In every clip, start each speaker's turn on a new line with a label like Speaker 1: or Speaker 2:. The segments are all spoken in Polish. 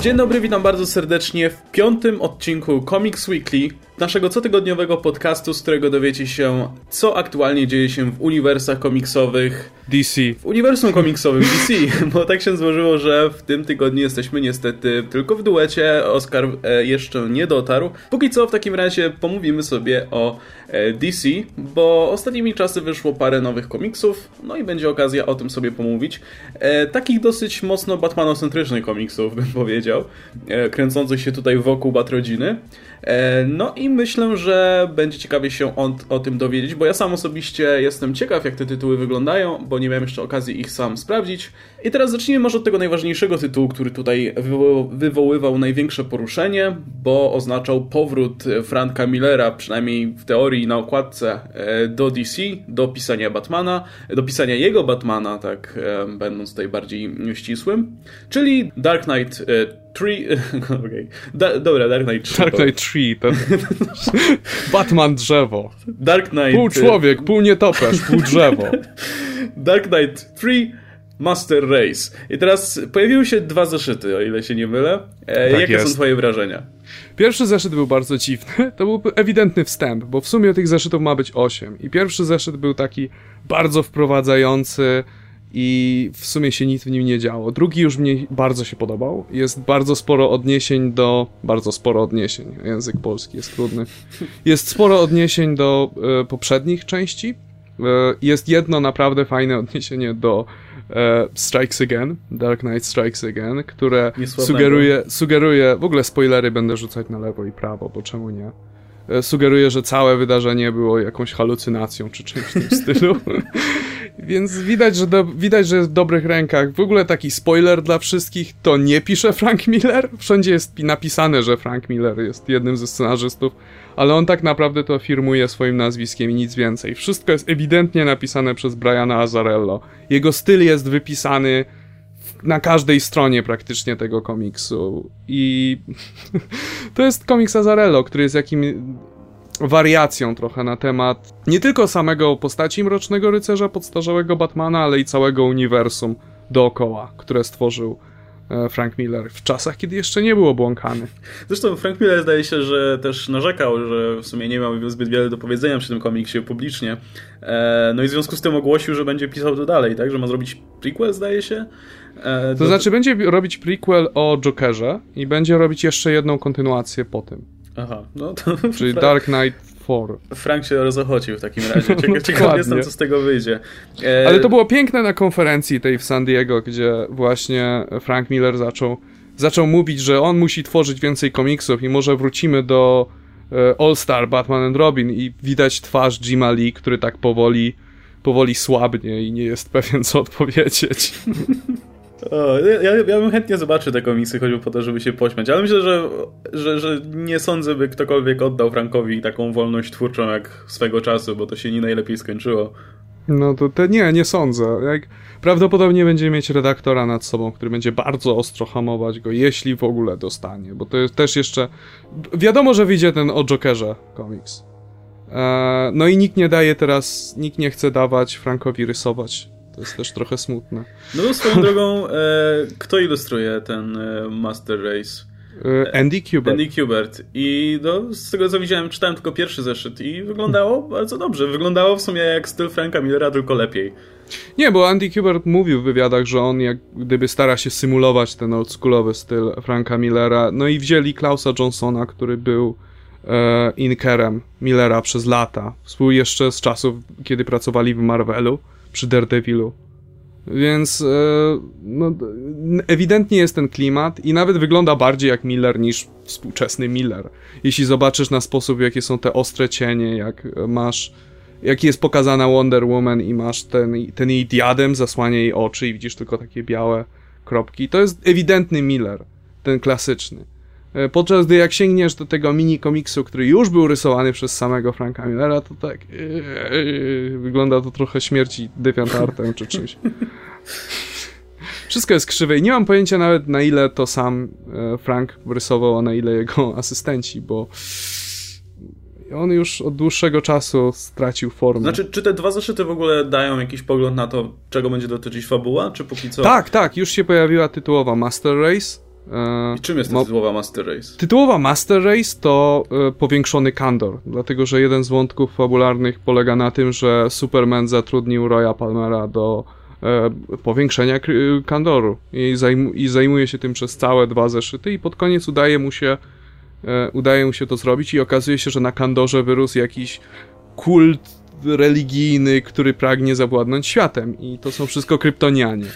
Speaker 1: Dzień dobry, witam bardzo serdecznie w piątym odcinku Comics Weekly, naszego cotygodniowego podcastu, z którego dowiecie się, co aktualnie dzieje się w uniwersach komiksowych
Speaker 2: DC.
Speaker 1: W uniwersum komiksowym DC, bo tak się złożyło, że w tym tygodniu jesteśmy niestety tylko w duecie. Oscar e, jeszcze nie dotarł. Póki co w takim razie pomówimy sobie o e, DC, bo ostatnimi czasy wyszło parę nowych komiksów, no i będzie okazja o tym sobie pomówić. E, takich dosyć mocno Batmanocentrycznych komiksów, bym powiedział, kręcących się tutaj wokół Batrodziny. No i myślę, że będzie ciekawie się o, o tym dowiedzieć, bo ja sam osobiście jestem ciekaw, jak te tytuły wyglądają, bo nie miałem jeszcze okazji ich sam sprawdzić. I teraz zacznijmy może od tego najważniejszego tytułu, który tutaj wywoływał największe poruszenie, bo oznaczał powrót Franka Millera, przynajmniej w teorii na okładce, e, do DC, do pisania Batmana, do pisania jego Batmana, tak e, będąc tutaj bardziej ścisłym, czyli Dark Knight 3. E, okay. Da, dobra, Dark Knight 3.
Speaker 2: Dark Knight 3, ten Batman drzewo.
Speaker 1: Dark Knight.
Speaker 2: Pół człowiek, pół nietoperz, pół drzewo.
Speaker 1: Dark Knight 3 Master Race. I teraz pojawiły się dwa zeszyty, o ile się nie mylę. E, tak jakie jest. są twoje wrażenia?
Speaker 2: Pierwszy zeszyt był bardzo dziwny. To był ewidentny wstęp, bo w sumie tych zeszytów ma być 8. I pierwszy zeszyt był taki bardzo wprowadzający i w sumie się nic w nim nie działo. Drugi już mnie bardzo się podobał. Jest bardzo sporo odniesień do. Bardzo sporo odniesień. Język polski jest trudny. Jest sporo odniesień do e, poprzednich części E, jest jedno naprawdę fajne odniesienie do e, Strikes Again, Dark Knight Strikes Again, które sugeruje, sugeruje, w ogóle spoilery będę rzucać na lewo i prawo, bo czemu nie? E, sugeruje, że całe wydarzenie było jakąś halucynacją czy czymś w tym stylu. Więc widać że, do, widać, że jest w dobrych rękach. W ogóle taki spoiler dla wszystkich, to nie pisze Frank Miller. Wszędzie jest napisane, że Frank Miller jest jednym ze scenarzystów, ale on tak naprawdę to firmuje swoim nazwiskiem i nic więcej. Wszystko jest ewidentnie napisane przez Briana Azarello. Jego styl jest wypisany na każdej stronie praktycznie tego komiksu. I to jest komiks Azarello, który jest jakim wariacją trochę na temat nie tylko samego postaci Mrocznego Rycerza, podstarzałego Batmana, ale i całego uniwersum dookoła, które stworzył e, Frank Miller w czasach, kiedy jeszcze nie był obłąkany.
Speaker 1: Zresztą Frank Miller zdaje się, że też narzekał, że w sumie nie miał zbyt wiele do powiedzenia przy tym komiksie publicznie. E, no i w związku z tym ogłosił, że będzie pisał to dalej, tak? Że ma zrobić prequel, zdaje się.
Speaker 2: E, to do... znaczy będzie robić prequel o Jokerze i będzie robić jeszcze jedną kontynuację po tym.
Speaker 1: Aha, no to...
Speaker 2: Czyli Dark Knight 4.
Speaker 1: Frank się rozochocił w takim razie. Ciekaw, no, ciekaw jestem, co z tego wyjdzie.
Speaker 2: E... Ale to było piękne na konferencji tej w San Diego, gdzie właśnie Frank Miller zaczął, zaczął mówić, że on musi tworzyć więcej komiksów i może wrócimy do e, All Star Batman and Robin i widać twarz Jima Lee, który tak powoli powoli słabnie i nie jest pewien, co odpowiedzieć.
Speaker 1: O, ja, ja bym chętnie zobaczył te komiksy, choćby po to, żeby się pośmiać, ale myślę, że, że, że nie sądzę, by ktokolwiek oddał Frankowi taką wolność twórczą jak swego czasu, bo to się nie najlepiej skończyło.
Speaker 2: No to te, nie, nie sądzę. Jak, prawdopodobnie będzie mieć redaktora nad sobą, który będzie bardzo ostro hamować go, jeśli w ogóle dostanie, bo to jest też jeszcze... Wiadomo, że wyjdzie ten o Jokerze komiks. Eee, no i nikt nie daje teraz, nikt nie chce dawać Frankowi rysować to jest też trochę smutne.
Speaker 1: No swoją drogą, e, kto ilustruje ten e, Master Race?
Speaker 2: E, Andy Kubert.
Speaker 1: Andy Kubert. I no, z tego co widziałem, czytałem tylko pierwszy zeszyt i wyglądało bardzo dobrze. Wyglądało w sumie jak styl Franka Millera, tylko lepiej.
Speaker 2: Nie, bo Andy Kubert mówił w wywiadach, że on jak gdyby stara się symulować ten oldschoolowy styl Franka Millera. No i wzięli Klausa Johnsona, który był e, inkerem Millera przez lata. Współ jeszcze z czasów, kiedy pracowali w Marvelu przy Daredevilu. Więc e, no, ewidentnie jest ten klimat i nawet wygląda bardziej jak Miller niż współczesny Miller. Jeśli zobaczysz na sposób, jakie są te ostre cienie, jak masz, jak jest pokazana Wonder Woman i masz ten, ten jej diadem, zasłania jej oczy i widzisz tylko takie białe kropki, to jest ewidentny Miller, ten klasyczny. E, podczas gdy jak sięgniesz do tego mini komiksu, który już był rysowany przez samego Franka Millera, to tak yy, wygląda to trochę śmierci DeviantArtem czy czymś. Wszystko jest krzywe i nie mam pojęcia nawet na ile to sam Frank rysował, a na ile jego asystenci, bo on już od dłuższego czasu stracił formę.
Speaker 1: Znaczy, czy te dwa zeszyty w ogóle dają jakiś pogląd na to, czego będzie dotyczyć fabuła, czy póki co?
Speaker 2: Tak, tak, już się pojawiła tytułowa Master Race,
Speaker 1: I czym jest ta tytułowa Master Race?
Speaker 2: Tytułowa Master Race to e, powiększony kandor, dlatego że jeden z wątków fabularnych polega na tym, że Superman zatrudnił Roya Palmera do e, powiększenia kandoru i, zajmu, i zajmuje się tym przez całe dwa zeszyty i pod koniec udaje mu się e, udaje mu się to zrobić i okazuje się, że na kandorze wyrósł jakiś kult religijny, który pragnie zawładnąć światem i to są wszystko kryptonianie.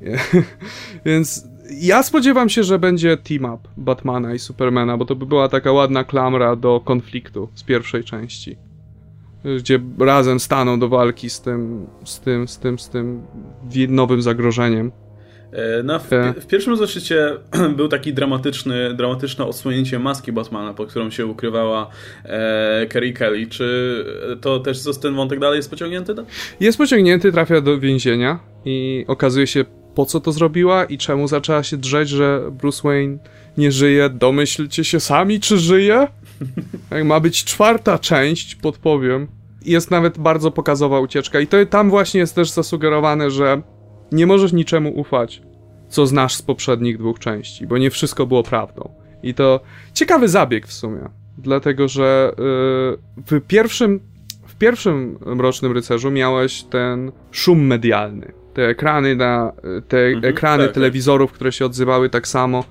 Speaker 2: Więc ja spodziewam się, że będzie team-up Batmana i Supermana, bo to by była taka ładna klamra do konfliktu z pierwszej części. Gdzie razem staną do walki z tym, z tym, z tym, z tym nowym zagrożeniem.
Speaker 1: E, no, w, e. w, pierwszym zeszycie był taki dramatyczny, dramatyczne odsłonięcie maski Batmana, pod którą się ukrywała e, Kerry Kelly. Czy to też ten wątek dalej jest pociągnięty? Tak?
Speaker 2: Jest pociągnięty, trafia do więzienia i okazuje się po co to zrobiła i czemu zaczęła się drzeć, że Bruce Wayne nie żyje. Domyślcie się sami, czy żyje? Jak ma być czwarta część, podpowiem. Jest nawet bardzo pokazowa ucieczka i to tam właśnie jest też zasugerowane, że nie możesz niczemu ufać, co znasz z poprzednich dwóch części, bo nie wszystko było prawdą. I to ciekawy zabieg w sumie, dlatego że yy, w pierwszym w pierwszym Mrocznym Rycerzu miałeś ten szum medialny te ekrany, na, te mhm, ekrany tak, tak. telewizorów, które się odzywały tak samo.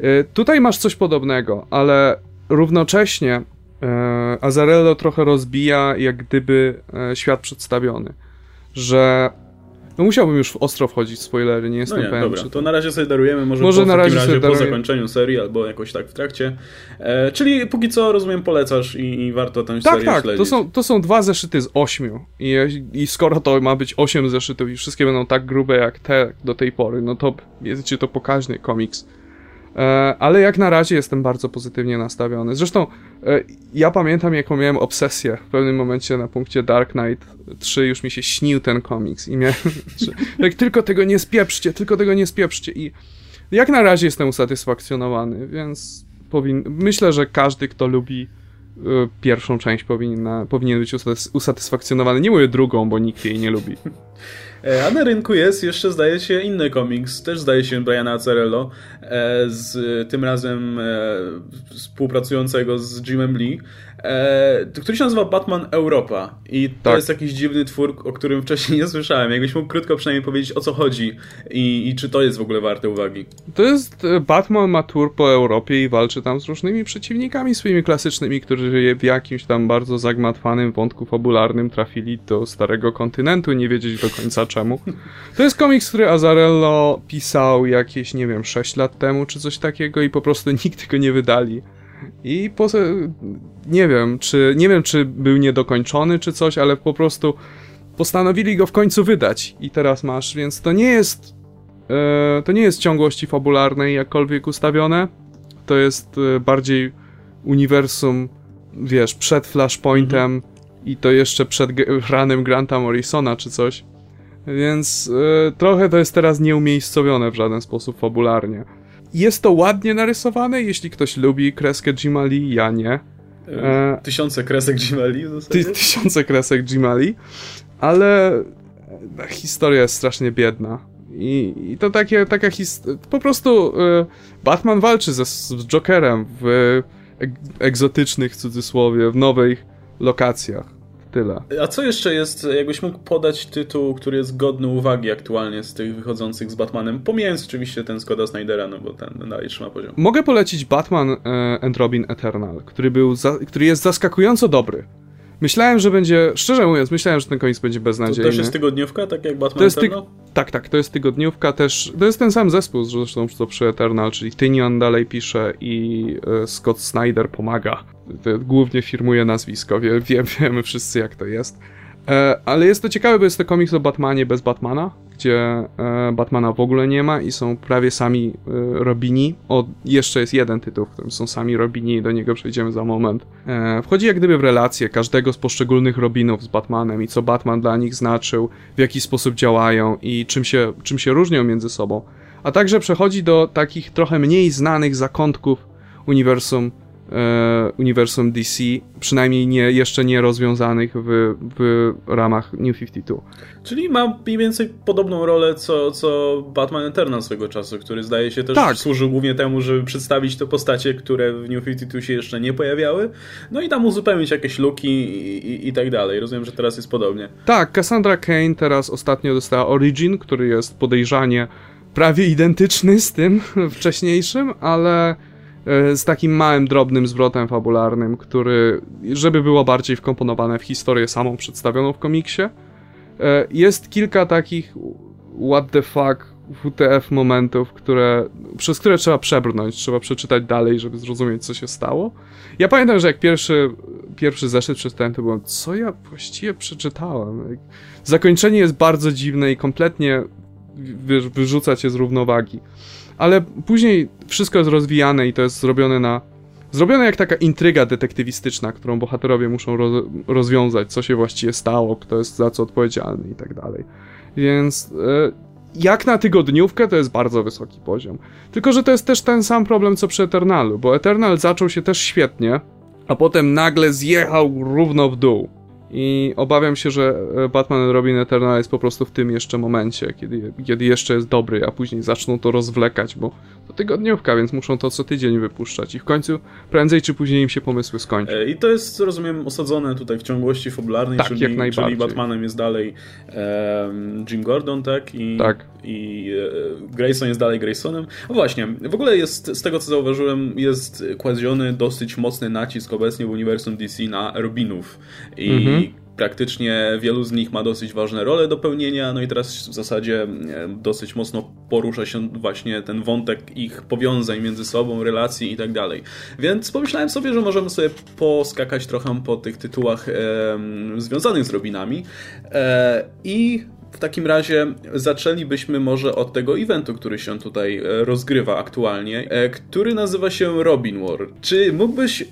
Speaker 2: Y, tutaj masz coś podobnego, ale równocześnie e, Azarello trochę rozbija jak gdyby e, świat przedstawiony, że no musiałbym już ostro wchodzić w spoilery, nie jestem no nie, pewien.
Speaker 1: Dobra, to na razie sobie darujemy, może, może po, na razie, razie po zakończeniu serii albo jakoś tak w trakcie. E, czyli póki co, rozumiem, polecasz i, i warto tę tak, serię
Speaker 2: tak,
Speaker 1: śledzić.
Speaker 2: To są, to są dwa zeszyty z ośmiu I, i skoro to ma być osiem zeszytów i wszystkie będą tak grube jak te do tej pory, no to jest to pokaźny komiks. E, ale jak na razie jestem bardzo pozytywnie nastawiony. Zresztą e, ja pamiętam, jaką miałem obsesję w pewnym momencie na punkcie Dark Knight 3 już mi się śnił ten komiks i miałem, tylko tego nie spieprzcie, tylko tego nie spieprzcie i jak na razie jestem usatysfakcjonowany, więc powin... myślę, że każdy, kto lubi e, pierwszą część powinien, powinien być usatysfakcjonowany. Nie mówię drugą, bo nikt jej nie lubi.
Speaker 1: E, a na rynku jest jeszcze, zdaje się, inny komiks, też zdaje się Briana Azzarello, e, z tym razem e, współpracującego z Jimem Lee, e, który się nazywa Batman Europa. I to tak. jest jakiś dziwny twór, o którym wcześniej nie słyszałem. Jakbyś mógł krótko przynajmniej powiedzieć, o co chodzi i, i czy to jest w ogóle warte uwagi.
Speaker 2: To jest e, Batman ma tour po Europie i walczy tam z różnymi przeciwnikami swoimi klasycznymi, którzy w jakimś tam bardzo zagmatwanym wątku fabularnym trafili do starego kontynentu, nie wiedzieć do końca czemu. To jest komiks, który Azarello pisał jakieś, nie wiem, 6 lat temu czy coś takiego i po prostu nikt go nie wydali. I po, nie wiem, czy nie wiem, czy był niedokończony, czy coś, ale po prostu postanowili go w końcu wydać i teraz masz, więc to nie jest e, to nie jest ciągłości fabularnej jakkolwiek ustawione. To jest e, bardziej uniwersum, wiesz, przed Flashpointem mhm. i to jeszcze przed ranem Granta Morrisona czy coś. Więc e, trochę to jest teraz nieumiejscowione w żaden sposób fabularnie. Jest to ładnie narysowane, jeśli ktoś lubi kreskę Jimali, ja nie.
Speaker 1: E, tysiące kresek Jimali w zasadzie?
Speaker 2: Ty, tysiące kresek Jimali, ale historia jest strasznie biedna. I, i to takie, taka historia. Po prostu e, Batman walczy ze, z Jokerem w egzotycznych, w cudzysłowie, w nowych lokacjach. Tyle.
Speaker 1: A co jeszcze jest, jakbyś mógł podać tytuł, który jest godny uwagi aktualnie z tych wychodzących z Batmanem, pomijając oczywiście ten Skoda Snydera, no bo ten dalej trzyma poziom.
Speaker 2: Mogę polecić Batman e, and Robin Eternal, który, był za, który jest zaskakująco dobry. Myślałem, że będzie, szczerze mówiąc, myślałem, że ten komiks będzie beznadziejny. To
Speaker 1: też jest tygodniówka, tak jak Batman to jest ty...
Speaker 2: Tak, tak, to jest tygodniówka też. To jest ten sam zespół zresztą co przy Eternal, czyli Tynion dalej pisze i e, Scott Snyder pomaga. Głównie firmuje nazwisko, wie, wie, wiemy wszyscy jak to jest. E, ale jest to ciekawe, bo jest to komiks o Batmanie bez Batmana, gdzie e, Batmana w ogóle nie ma i są prawie sami e, Robini. O, jeszcze jest jeden tytuł, w którym są sami Robini i do niego przejdziemy za moment. E, wchodzi jak gdyby w relacje każdego z poszczególnych Robinów z Batmanem i co Batman dla nich znaczył, w jaki sposób działają i czym się, czym się różnią między sobą. A także przechodzi do takich trochę mniej znanych zakątków uniwersum uniwersum DC, przynajmniej nie, jeszcze nie rozwiązanych w, w ramach New 52.
Speaker 1: Czyli ma mniej więcej podobną rolę co, co Batman Eternal swego czasu, który zdaje się też
Speaker 2: Tak.
Speaker 1: służył głównie temu, żeby przedstawić te postacie, które w New 52 się jeszcze nie pojawiały, no i tam uzupełnić jakieś luki i, i, i tak dalej. Rozumiem, że teraz jest podobnie.
Speaker 2: Tak, Cassandra Kane teraz ostatnio dostała Origin, który jest podejrzanie prawie identyczny z tym wcześniejszym, ale e, z takim małym, drobnym zwrotem fabularnym, który, żeby było bardziej wkomponowane w historię samą przedstawioną w komiksie. E, Jest kilka takich what the fuck, WTF momentów, które, przez które trzeba przebrnąć, trzeba przeczytać dalej, żeby zrozumieć, co się stało. Ja pamiętam, że jak pierwszy, pierwszy zeszyt przeczytałem, to byłem, co ja właściwie przeczytałem? Zakończenie jest bardzo dziwne i kompletnie wy, wyrzuca cię z równowagi. Ale później wszystko jest rozwijane i to jest zrobione na. Zrobione jak taka intryga detektywistyczna, którą bohaterowie muszą roz, rozwiązać, co się właściwie stało, kto jest za co odpowiedzialny i tak dalej. Więc e, jak na tygodniówkę to jest bardzo wysoki poziom. Tylko, że to jest też ten sam problem co przy Eternalu, bo Eternal zaczął się też świetnie, a potem nagle zjechał równo w dół. I obawiam się, że e, Batman and Robin Eternal jest po prostu w tym jeszcze momencie, kiedy, kiedy jeszcze jest dobry, a później zaczną to rozwlekać, bo to tygodniówka, więc muszą to co tydzień wypuszczać. I w końcu prędzej czy później im się pomysły skończą.
Speaker 1: E, I to jest, rozumiem, osadzone tutaj w ciągłości fabularnej,
Speaker 2: Tak,
Speaker 1: czyli,
Speaker 2: jak najbardziej.
Speaker 1: czyli Batmanem jest dalej em, Jim Gordon, tak? I,
Speaker 2: Tak.
Speaker 1: I e, Grayson jest dalej Graysonem. No właśnie, w ogóle jest, z tego co zauważyłem, jest kładziony dosyć mocny nacisk obecnie w uniwersum DC na Robinów. I
Speaker 2: Mhm.
Speaker 1: praktycznie wielu z nich ma dosyć ważne role do pełnienia, no i teraz w zasadzie e, dosyć mocno porusza się właśnie ten wątek ich powiązań między sobą, relacji i tak dalej. Więc pomyślałem sobie, że możemy sobie poskakać trochę po tych tytułach em, związanych z Robinami e, i w takim razie zaczęlibyśmy może od tego eventu, który się tutaj e, rozgrywa aktualnie, e, który nazywa się Robin War. Czy mógłbyś e,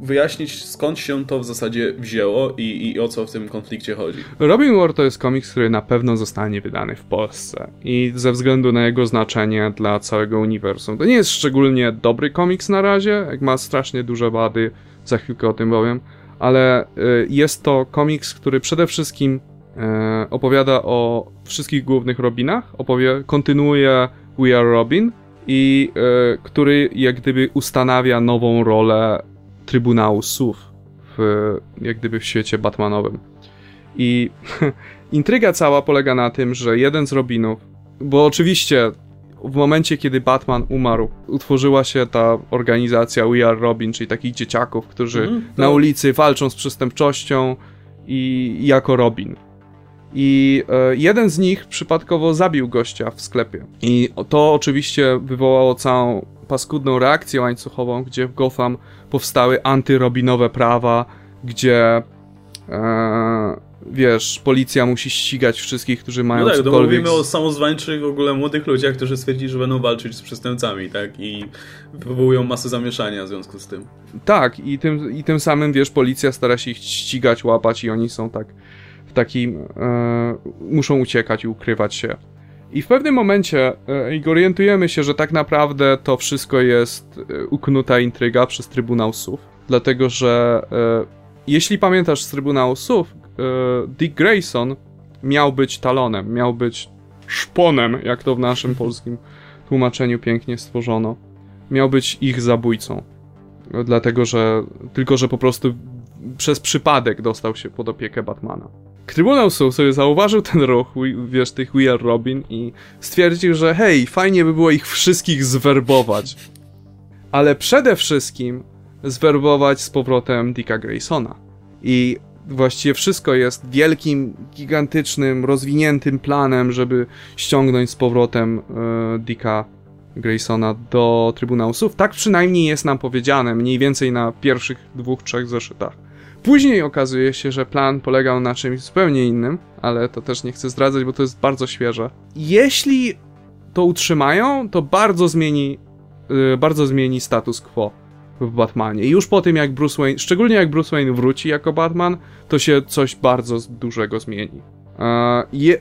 Speaker 1: wyjaśnić skąd się to w zasadzie wzięło i, i o co w tym konflikcie chodzi?
Speaker 2: Robin War to jest komiks, który na pewno zostanie wydany w Polsce i ze względu na jego znaczenie dla całego uniwersum. To nie jest szczególnie dobry komiks na razie, jak ma strasznie duże wady, za chwilkę o tym powiem, ale jest to komiks, który przede wszystkim opowiada o wszystkich głównych Robinach, opowie, kontynuuje We Are Robin i e, który jak gdyby ustanawia nową rolę Trybunału SUV w, jak gdyby w świecie Batmanowym. I intryga cała polega na tym, że jeden z Robinów, bo oczywiście w momencie, kiedy Batman umarł, utworzyła się ta organizacja We Are Robin, czyli takich dzieciaków, którzy
Speaker 1: Mhm, to-
Speaker 2: na ulicy walczą z przestępczością i jako Robin. I e, jeden z nich przypadkowo zabił gościa w sklepie. I to oczywiście wywołało całą paskudną reakcję łańcuchową, gdzie w Gotham powstały antyrobinowe prawa, gdzie e, wiesz, policja musi ścigać wszystkich, którzy mają
Speaker 1: No tak, to
Speaker 2: cokolwiek...
Speaker 1: mówimy o samozwańczych w ogóle młodych ludziach, którzy stwierdzili, że będą walczyć z przestępcami, tak? I wywołują masę zamieszania w związku z tym.
Speaker 2: Tak, i tym, i tym samym, wiesz, policja stara się ich ścigać, łapać i oni są tak takim... E, muszą uciekać i ukrywać się. I w pewnym momencie e, orientujemy się, że tak naprawdę to wszystko jest e, uknuta intryga przez Trybunał SUV, dlatego że e, jeśli pamiętasz z Trybunału e, Dick Grayson miał być talonem, miał być szponem, jak to w naszym polskim tłumaczeniu pięknie stworzono. Miał być ich zabójcą. Dlatego, że tylko, że po prostu przez przypadek dostał się pod opiekę Batmana. Trybunał sobie zauważył ten ruch, wiesz, tych We Are Robin i stwierdził, że hej, fajnie by było ich wszystkich zwerbować. Ale przede wszystkim zwerbować z powrotem Dicka Graysona. I właściwie wszystko jest wielkim, gigantycznym, rozwiniętym planem, żeby ściągnąć z powrotem e, Dicka Graysona do Trybunału SUV. Tak przynajmniej jest nam powiedziane, mniej więcej na pierwszych dwóch, trzech zeszytach. Później okazuje się, że plan polegał na czymś zupełnie innym, ale to też nie chcę zdradzać, bo to jest bardzo świeże. Jeśli to utrzymają, to bardzo zmieni, yy, bardzo zmieni status quo w Batmanie. I już po tym, jak Bruce Wayne, szczególnie jak Bruce Wayne wróci jako Batman, to się coś bardzo dużego zmieni.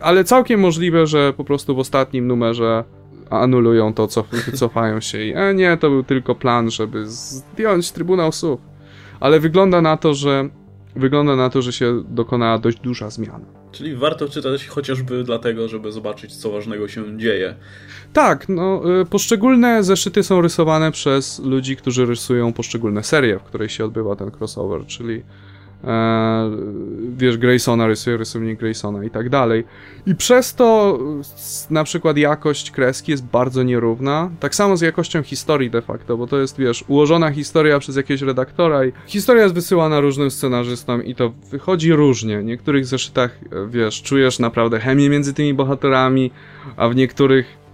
Speaker 2: Ale całkiem możliwe, że po prostu w ostatnim numerze anulują to, co, wycofają się i e, nie, to był tylko plan, żeby zdjąć Trybunał Słów. Ale wygląda na to, że wygląda na to, że się dokonała dość duża zmiana.
Speaker 1: Czyli warto czytać chociażby dlatego, żeby zobaczyć, co ważnego się dzieje.
Speaker 2: Tak, no, y, poszczególne zeszyty są rysowane przez ludzi, którzy rysują poszczególne serie, w której się odbywa ten crossover, czyli wiesz, Graysona rysuje rysownik Graysona i tak dalej. I przez to na przykład jakość kreski jest bardzo nierówna. Tak samo z jakością historii de facto, bo to jest, wiesz, ułożona historia przez jakiegoś redaktora i historia jest wysyłana różnym scenarzystom i to wychodzi różnie. W niektórych zeszytach, wiesz, czujesz naprawdę chemię między tymi bohaterami, a w niektórych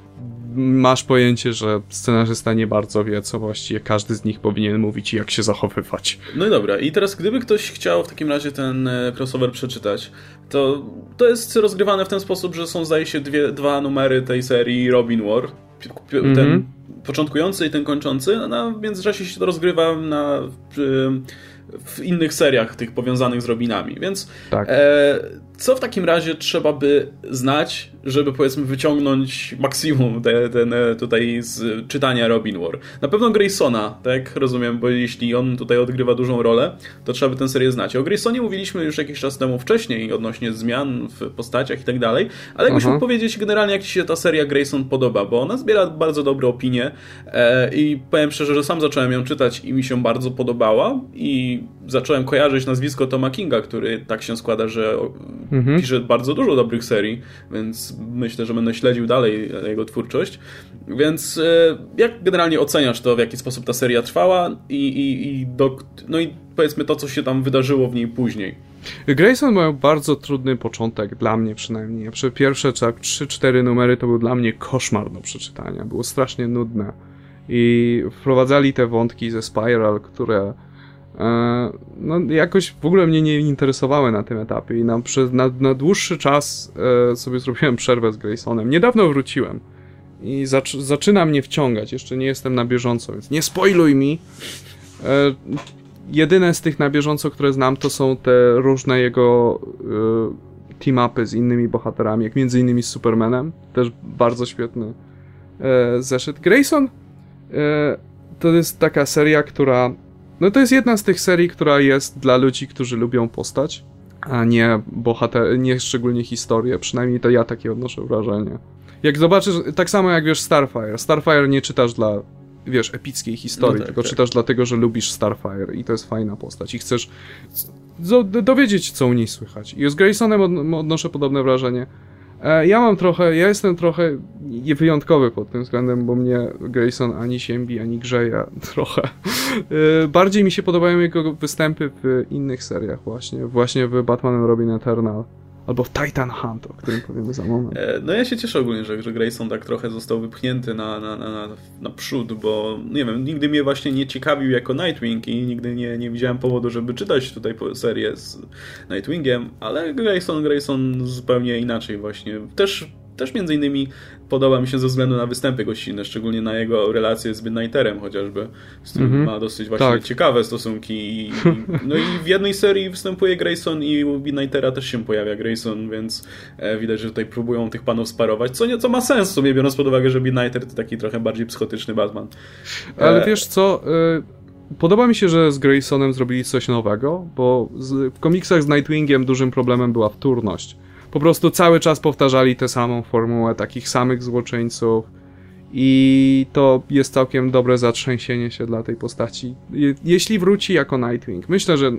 Speaker 2: masz pojęcie, że scenarzysta nie bardzo wie, co właściwie każdy z nich powinien mówić i jak się zachowywać.
Speaker 1: No i dobra, i teraz gdyby ktoś chciał w takim razie ten e, crossover przeczytać, to to jest rozgrywane w ten sposób, że są zdaje się dwie, dwa numery tej serii Robin War. Ten mm -hmm. początkujący i ten kończący, a w międzyczasie się to rozgrywa na w innych seriach tych powiązanych z Robinami, więc tak. e, co w takim razie trzeba by znać, żeby powiedzmy wyciągnąć maksimum te, ten, tutaj z czytania Robin War? Na pewno Graysona, tak rozumiem, bo jeśli on tutaj odgrywa dużą rolę, to trzeba by tę serię znać. O Graysonie mówiliśmy już jakiś czas temu wcześniej odnośnie zmian w postaciach i tak dalej, ale jakbyś mógł powiedzieć generalnie, jak Ci się ta seria Grayson podoba, bo ona zbiera bardzo dobre opinie e, i powiem szczerze, że sam zacząłem ją czytać i mi się bardzo podobała i zacząłem kojarzyć nazwisko Toma Kinga, który tak się składa, że mhm. pisze bardzo dużo dobrych serii, więc myślę, że będę śledził dalej jego twórczość. Więc e, jak generalnie oceniasz to, w jaki sposób ta seria trwała i, i, i do, no i powiedzmy to, co się tam wydarzyło w niej później?
Speaker 2: Grayson miał bardzo trudny początek, dla mnie przynajmniej. Pierwsze 3-4 numery to był dla mnie koszmar do przeczytania. Było strasznie nudne. I wprowadzali te wątki ze Spiral, które no, jakoś w ogóle mnie nie interesowały na tym etapie i na, na, na dłuższy czas e, sobie zrobiłem przerwę z Graysonem. Niedawno wróciłem i zac zaczyna mnie wciągać. Jeszcze nie jestem na bieżąco, więc nie spoiluj mi. E, jedyne z tych na bieżąco, które znam, to są te różne jego e, team-upy z innymi bohaterami, jak między innymi z Supermanem. Też bardzo świetny e, zeszyt. Grayson e, to jest taka seria, która no to jest jedna z tych serii, która jest dla ludzi, którzy lubią postać, a nie bohater, nie szczególnie historię. Przynajmniej to ja takie odnoszę wrażenie. Jak zobaczysz, tak samo jak wiesz Starfire. Starfire nie czytasz dla, wiesz, epickiej historii, no tak, tylko tak. czytasz dlatego, że lubisz Starfire i to jest fajna postać i chcesz dowiedzieć, co u niej słychać. I z Graysonem odnoszę podobne wrażenie. E, ja mam trochę, ja jestem trochę wyjątkowy pod tym względem, bo mnie Grayson ani siębi, ani grzeje trochę. E, bardziej mi się podobają jego występy w innych seriach właśnie, właśnie w Batman Robin Eternal. Albo w Titan Hunt, o którym powiemy za moment.
Speaker 1: E, no ja się cieszę ogólnie, że, że Grayson tak trochę został wypchnięty na, na, na, na przód, bo nie wiem, nigdy mnie właśnie nie ciekawił jako Nightwing i nigdy nie, nie widziałem powodu, żeby czytać tutaj serię z Nightwingiem, ale Grayson, Grayson zupełnie inaczej właśnie. Też też między innymi podoba mi się ze względu na występy gościnne, szczególnie na jego relacje z Midnighterem chociażby, z którym mm -hmm. ma dosyć właśnie tak. ciekawe stosunki. I, i, no i w jednej serii występuje Grayson i u Midnightera też się pojawia Grayson, więc e, widać, że tutaj próbują tych panów sparować, co nieco ma sens w sumie, biorąc pod uwagę, że Midnighter to taki trochę bardziej psychotyczny Batman.
Speaker 2: Ale e... wiesz co... Y Podoba mi się, że z Graysonem zrobili coś nowego, bo z, w komiksach z Nightwingiem dużym problemem była wtórność po prostu cały czas powtarzali tę samą formułę takich samych złoczyńców i to jest całkiem dobre zatrzęsienie się dla tej postaci. Je jeśli wróci jako Nightwing, myślę, że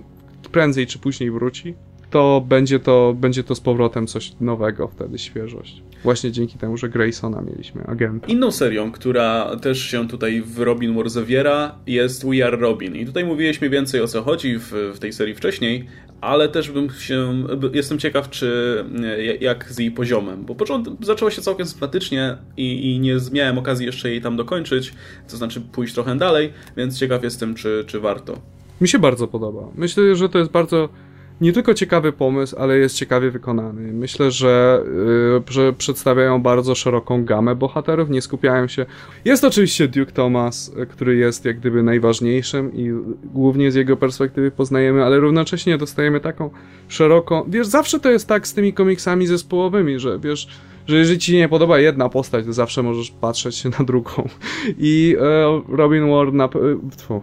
Speaker 2: prędzej czy później wróci, to będzie to, będzie to z powrotem coś nowego, wtedy świeżość. Właśnie dzięki temu, że Graysona mieliśmy, agenta.
Speaker 1: Inną serią, która też się tutaj w Robin War zawiera, jest We Are Robin. I tutaj mówiliśmy więcej o co chodzi w, w tej serii wcześniej, ale też bym się, jestem ciekaw, czy jak z jej poziomem, bo początek zaczęło się całkiem sympatycznie i, i nie miałem okazji jeszcze jej tam dokończyć, to znaczy pójść trochę dalej, więc ciekaw jestem, czy, czy warto.
Speaker 2: Mi się bardzo podoba. Myślę, że to jest bardzo nie tylko ciekawy pomysł, ale jest ciekawie wykonany. Myślę, że, yy, że przedstawiają bardzo szeroką gamę bohaterów, nie skupiają się. Jest oczywiście Duke Thomas, który jest jak gdyby najważniejszym i głównie z jego perspektywy poznajemy, ale równocześnie dostajemy taką szeroką. Wiesz, zawsze to jest tak z tymi komiksami zespołowymi, że wiesz że jeżeli ci nie podoba jedna postać, to zawsze możesz patrzeć na drugą. I e, Robin War na e,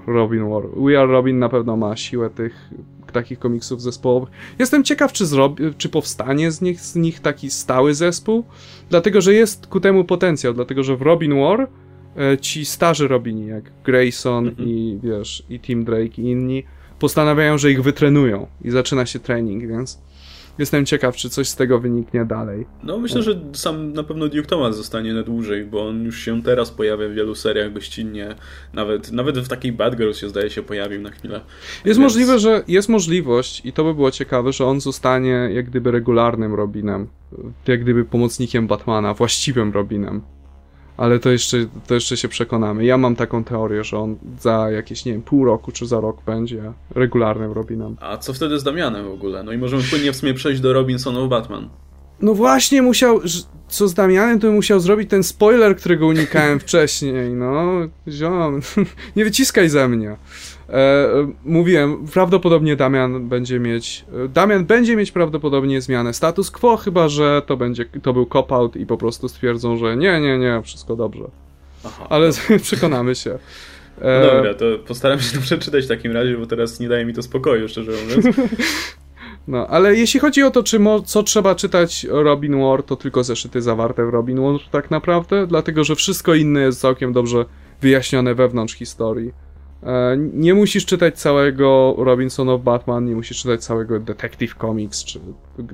Speaker 2: Robin War. We Are Robin na pewno ma siłę tych takich komiksów zespołowych. Jestem ciekaw, czy, zrobi, czy powstanie z nich, z nich taki stały zespół, dlatego że jest ku temu potencjał, dlatego że w Robin War e, ci starzy Robini, jak Grayson mm -hmm. i wiesz, i Tim Drake i inni, postanawiają, że ich wytrenują i zaczyna się trening, więc jestem ciekaw, czy coś z tego wyniknie dalej.
Speaker 1: No myślę, że sam na pewno Duke Thomas zostanie na dłużej, bo on już się teraz pojawia w wielu seriach gościnnie. Nawet, nawet w takiej Bad Girls się zdaje się pojawił na chwilę.
Speaker 2: Jest Więc... możliwe, że jest możliwość i to by było ciekawe, że on zostanie jak gdyby regularnym Robinem. Jak gdyby pomocnikiem Batmana, właściwym Robinem ale to jeszcze, to jeszcze się przekonamy. Ja mam taką teorię, że on za jakieś, nie wiem, pół roku czy za rok będzie regularnym Robinem.
Speaker 1: A co wtedy z Damianem w ogóle? No i możemy płynnie w sumie przejść do Robinsonów Batman.
Speaker 2: No właśnie musiał, co z Damianem, to musiał zrobić ten spoiler, którego unikałem wcześniej, no, ziom, nie wyciskaj ze mnie. E, mówiłem, prawdopodobnie Damian będzie mieć, Damian będzie mieć prawdopodobnie zmianę status quo, chyba, że to będzie, to był cop-out i po prostu stwierdzą, że nie, nie, nie, wszystko dobrze. Aha, Ale przekonamy się.
Speaker 1: E, no dobra, to postaram się to przeczytać w takim razie, bo teraz nie daje mi to spokoju, szczerze mówiąc.
Speaker 2: No, ale jeśli chodzi o to, czy co trzeba czytać Robin War, to tylko zeszyty zawarte w Robin War tak naprawdę, dlatego że wszystko inne jest całkiem dobrze wyjaśnione wewnątrz historii. E, nie musisz czytać całego Robinson of Batman, nie musisz czytać całego Detective Comics, czy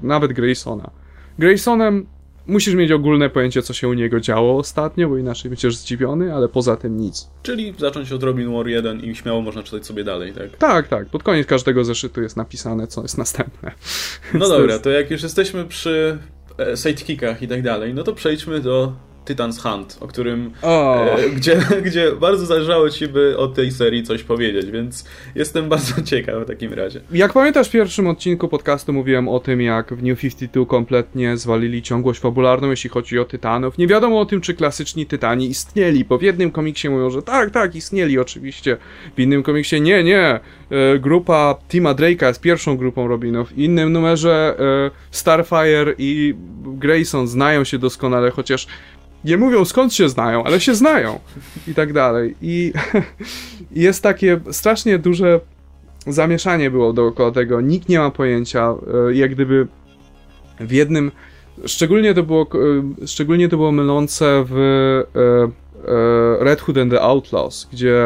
Speaker 2: nawet Graysona. Graysonem musisz mieć ogólne pojęcie, co się u niego działo ostatnio, bo inaczej będziesz zdziwiony, ale poza tym nic.
Speaker 1: Czyli zacząć od Robin War 1 i śmiało można czytać sobie dalej, tak?
Speaker 2: Tak, tak. Pod koniec każdego zeszytu jest napisane, co jest następne.
Speaker 1: No dobra, to jak już jesteśmy przy e, sidekickach i tak dalej, no to przejdźmy do Titans Hunt, o którym e, gdzie, gdzie bardzo zależało ci, by o tej serii coś powiedzieć, więc jestem bardzo ciekaw w takim razie.
Speaker 2: Jak pamiętasz w pierwszym odcinku podcastu mówiłem o tym, jak w New 52 kompletnie zwalili ciągłość fabularną, jeśli chodzi o Tytanów. Nie wiadomo o tym, czy klasyczni Tytani istnieli, bo w jednym komiksie mówią, że tak, tak, istnieli oczywiście, w innym komiksie nie, nie, e, grupa Tima Drake'a jest pierwszą grupą Robinów, w innym numerze e, Starfire i Grayson znają się doskonale, chociaż nie mówią skąd się znają, ale się znają i tak dalej. I jest takie strasznie duże zamieszanie było dookoła tego. Nikt nie ma pojęcia, e, jak gdyby w jednym. Szczególnie to było, e, szczególnie to było mylące w e, Red Hood and the Outlaws, gdzie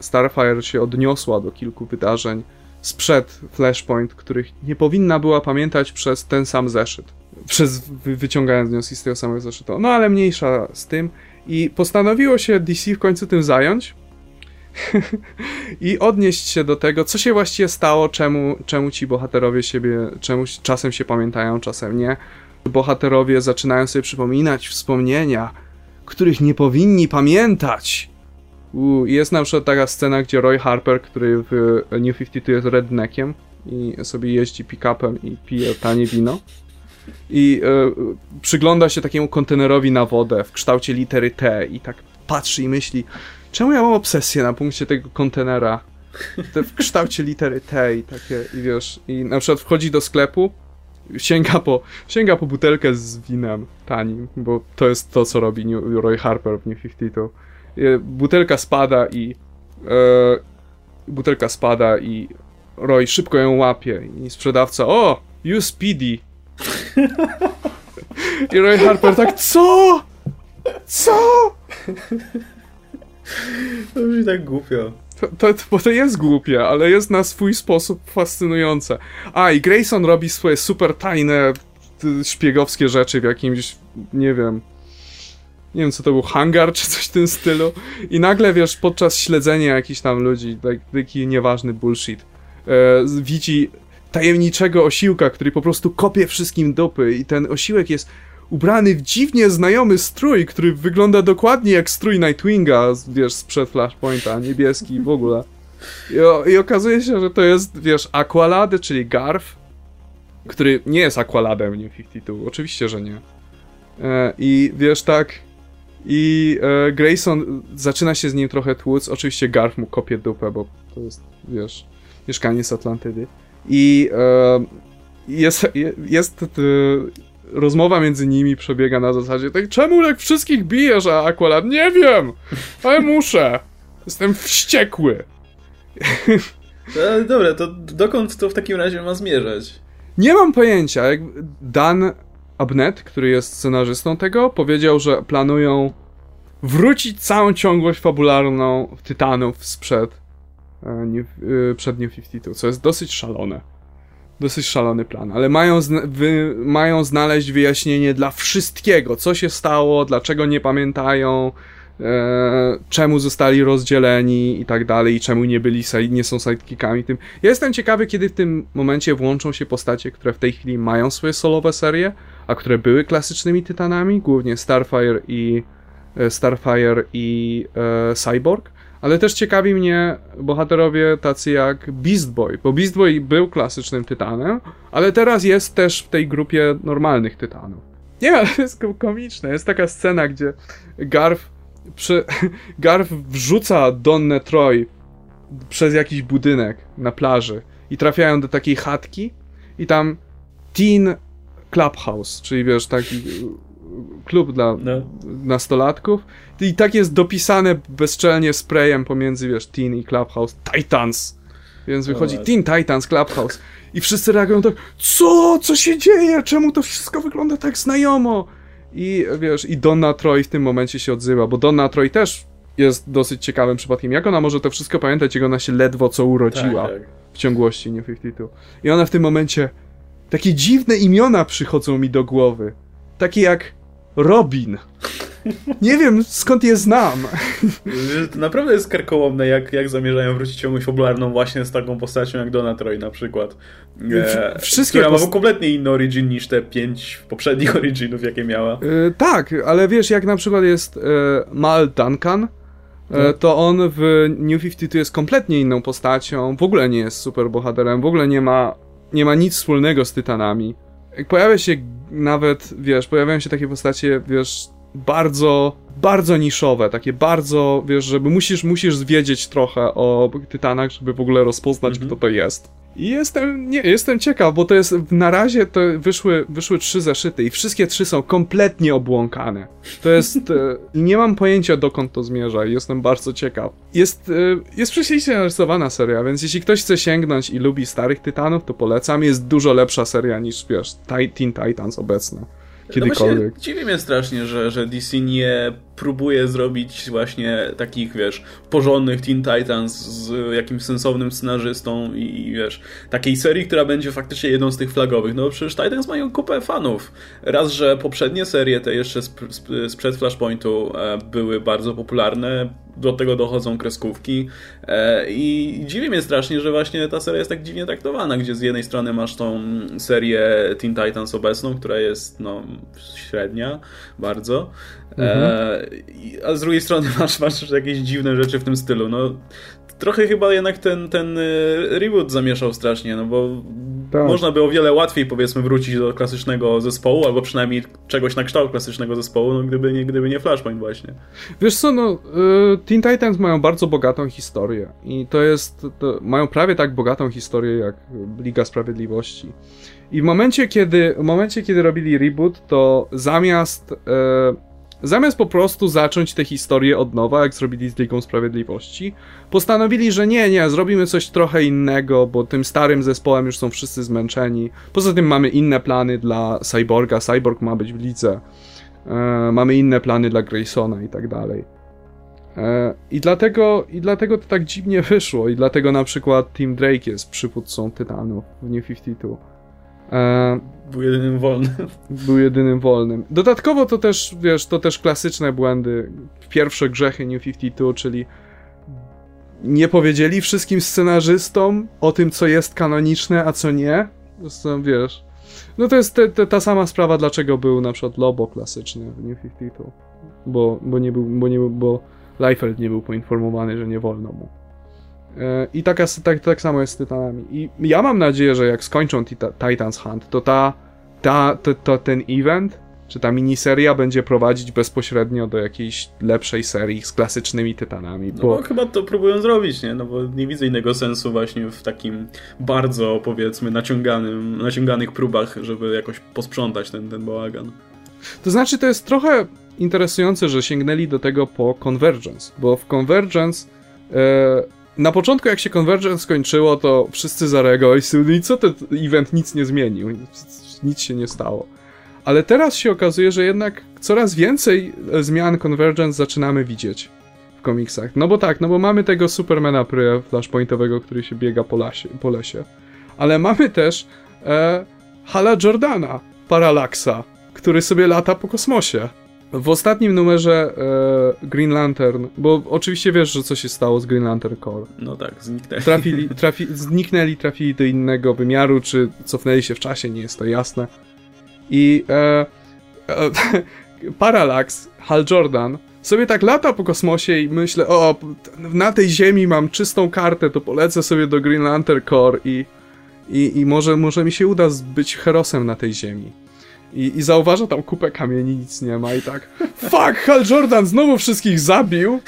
Speaker 2: Starfire się odniosła do kilku wydarzeń sprzed Flashpoint, których nie powinna była pamiętać przez ten sam zeszyt przez, wyciągając wnioski z tego samego zeszytu. No ale mniejsza z tym. I postanowiło się DC w końcu tym zająć i odnieść się do tego, co się właściwie stało, czemu, czemu ci bohaterowie siebie, czemu czasem się pamiętają, czasem nie. Bohaterowie zaczynają sobie przypominać wspomnienia, których nie powinni pamiętać. Uu, jest na przykład taka scena, gdzie Roy Harper, który w New 52 jest redneckiem i sobie jeździ pick-upem i pije tanie wino i e, przygląda się takiemu kontenerowi na wodę w kształcie litery T i tak patrzy i myśli, czemu ja mam obsesję na punkcie tego kontenera w kształcie litery T i takie, i wiesz, i na przykład wchodzi do sklepu, sięga po, sięga po butelkę z winem tanim, bo to jest to, co robi New, Roy Harper w New 52. Butelka spada i e, butelka spada i Roy szybko ją łapie i sprzedawca, o, you speedy, i Roy Harper tak, co? Co?
Speaker 1: To brzmi tak głupio.
Speaker 2: To, to, bo to jest głupie, ale jest na swój sposób fascynujące. A, i Grayson robi swoje super tajne, szpiegowskie rzeczy w jakimś, nie wiem, nie wiem co to był, hangar czy coś w tym stylu. I nagle, wiesz, podczas śledzenia jakichś tam ludzi, taki nieważny bullshit, e, widzi tajemniczego osiłka, który po prostu kopie wszystkim dupy i ten osiłek jest ubrany w dziwnie znajomy strój, który wygląda dokładnie jak strój Nightwinga, wiesz, sprzed Flashpointa, niebieski w ogóle. I, I, okazuje się, że to jest, wiesz, Aqualad, czyli Garf, który nie jest Aqualadem New 52, oczywiście, że nie. E, I wiesz, tak, i e, Grayson zaczyna się z nim trochę tłuc, oczywiście Garf mu kopie dupę, bo to jest, wiesz, mieszkanie z Atlantydy. I e, jest, jest rozmowa między nimi przebiega na zasadzie tak, czemu tak wszystkich bijesz, a Aqualad? Nie wiem, ale muszę. Jestem wściekły.
Speaker 1: No, dobra, to dokąd to w takim razie ma zmierzać?
Speaker 2: Nie mam pojęcia. Dan Abnett, który jest scenarzystą tego, powiedział, że planują wrócić całą ciągłość fabularną Tytanów sprzed e, New, e, przed New 52, co jest dosyć szalone. Dosyć szalony plan, ale mają, zna wy mają znaleźć wyjaśnienie dla wszystkiego, co się stało, dlaczego nie pamiętają, e, czemu zostali rozdzieleni i tak dalej, i czemu nie byli, nie są sidekickami tym. Ja jestem ciekawy, kiedy w tym momencie włączą się postacie, które w tej chwili mają swoje solowe serie, a które były klasycznymi tytanami, głównie Starfire i e, Starfire i e, Cyborg, ale też ciekawi mnie bohaterowie tacy jak Beast Boy, bo Beast Boy był klasycznym tytanem, ale teraz jest też w tej grupie normalnych tytanów. Nie, ale to jest komiczne. Jest taka scena, gdzie Garf, przy, Garf wrzuca Donnę Troy przez jakiś budynek na plaży i trafiają do takiej chatki i tam Teen Clubhouse, czyli wiesz, taki klub dla no. nastolatków. I tak jest dopisane bezczelnie sprayem pomiędzy, wiesz, Teen i Clubhouse. Titans! Więc wychodzi Teen Titans Clubhouse. I wszyscy reagują tak, co? Co się dzieje? Czemu to wszystko wygląda tak znajomo? I wiesz, i Donna Troy w tym momencie się odzywa, bo Donna Troy też jest dosyć ciekawym przypadkiem. Jak ona może to wszystko pamiętać, jak ona się ledwo co urodziła tak, tak. w ciągłości nie 52. I ona w tym momencie takie dziwne imiona przychodzą mi do głowy. Takie jak Robin. Nie wiem skąd je znam.
Speaker 1: To naprawdę jest karkołomne, jak, jak zamierzają wrócić ciągłość fabularną właśnie z taką postacią jak Donna Troy na przykład. E, Wszystkie która post... ma kompletnie inny origin niż te pięć poprzednich originów, jakie miała. E,
Speaker 2: tak, ale wiesz, jak na przykład jest e, Mal Duncan, no. to on w New 52 jest kompletnie inną postacią, w ogóle nie jest super bohaterem, w ogóle nie ma, nie ma nic wspólnego z Tytanami. Pojawia się nawet, wiesz, pojawiają się takie postacie, wiesz, bardzo, bardzo niszowe, takie bardzo, wiesz, żeby musisz, musisz wiedzieć trochę o Tytanach, żeby w ogóle rozpoznać, mhm. kto to jest. I jestem, nie, jestem ciekaw, bo to jest, na razie to wyszły, wyszły trzy zeszyty i wszystkie trzy są kompletnie obłąkane. To jest, e, nie mam pojęcia dokąd to zmierza i jestem bardzo ciekaw. Jest, e, jest prześlicznie narysowana seria, więc jeśli ktoś chce sięgnąć i lubi starych Tytanów, to polecam. Jest dużo lepsza seria niż, wiesz, Teen Titans obecne. No kiedykolwiek.
Speaker 1: No dziwi mnie strasznie, że, że DC nie próbuje zrobić właśnie takich, wiesz, porządnych Teen Titans z jakimś sensownym scenarzystą i, wiesz, takiej serii, która będzie faktycznie jedną z tych flagowych. No przecież Titans mają kupę fanów. Raz, że poprzednie serie, te jeszcze sprzed Flashpointu e, były bardzo popularne, do tego dochodzą kreskówki e, i dziwi mnie strasznie, że właśnie ta seria jest tak dziwnie traktowana, gdzie z jednej strony masz tą serię Teen Titans obecną, która jest, no, średnia bardzo, Mhm. E, a z drugiej strony masz, masz jakieś dziwne rzeczy w tym stylu. No, trochę chyba jednak ten, ten e, reboot zamieszał strasznie, no bo tak. można by o wiele łatwiej powiedzmy wrócić do klasycznego zespołu, albo przynajmniej czegoś na kształt klasycznego zespołu, no gdyby nie, gdyby nie Flashpoint właśnie.
Speaker 2: Wiesz co, no y, Teen Titans mają bardzo bogatą historię i to jest, to mają prawie tak bogatą historię jak Liga Sprawiedliwości. I w momencie, kiedy, w momencie, kiedy robili reboot, to zamiast y, Zamiast po prostu zacząć tę historię od nowa, jak zrobili z Ligą Sprawiedliwości, postanowili, że nie, nie, zrobimy coś trochę innego, bo tym starym zespołem już są wszyscy zmęczeni. Poza tym mamy inne plany dla Cyborga, Cyborg ma być w lidze. E, mamy inne plany dla Graysona i tak dalej. E, I dlatego, I dlatego to tak dziwnie wyszło, i dlatego na przykład Team Drake jest przywódcą Tytanów w New 52.
Speaker 1: E, był jedynym wolnym.
Speaker 2: Był jedynym wolnym. Dodatkowo to też, wiesz, to też klasyczne błędy. Pierwsze grzechy New 52, czyli nie powiedzieli wszystkim scenarzystom o tym, co jest kanoniczne, a co nie. Zresztą, wiesz. No to jest te, te, ta sama sprawa, dlaczego był na przykład Lobo klasyczny w New 52. Bo, bo nie był, bo nie był, bo Liefeld nie był poinformowany, że nie wolno mu. I taka, tak, tak samo jest z Tytanami. I ja mam nadzieję, że jak skończą Titans Hunt, to ta, ta, to, to ten event czy ta miniseria będzie prowadzić bezpośrednio do jakiejś lepszej serii z klasycznymi tytanami.
Speaker 1: Bo... No, bo chyba to próbują zrobić, nie? No bo nie widzę innego sensu właśnie w takim bardzo, powiedzmy, naciąganym, naciąganych próbach, żeby jakoś posprzątać ten, ten bałagan.
Speaker 2: To znaczy, to jest trochę interesujące, że sięgnęli do tego po Convergence, bo w Convergence e, na początku jak się Convergence skończyło, to wszyscy zareagowali no i co ten event nic nie zmienił, nic się nie stało. Ale teraz się okazuje, że jednak coraz więcej zmian Convergence zaczynamy widzieć w komiksach. No bo tak, no bo mamy tego Supermana pry flashpointowego, który się biega po, lasie, po lesie. Ale mamy też e, Hala Jordana, Paralaksa, który sobie lata po kosmosie. W ostatnim numerze e, Green Lantern, bo oczywiście wiesz, że co się stało z Green Lantern Core.
Speaker 1: No tak, zniknęli.
Speaker 2: Trafili, trafi, zniknęli, trafili do innego wymiaru, czy cofnęli się w czasie, nie jest to jasne. I e, e, Parallax, Hal Jordan, sobie tak lata po kosmosie i myślę, o, na tej ziemi mam czystą kartę, to polecę sobie do Green Lantern Core i, i, i może, może mi się uda być herosem na tej ziemi. I, I zauważa tam kupę kamieni, nic nie ma i tak Fuck, Hal Jordan znowu wszystkich zabił!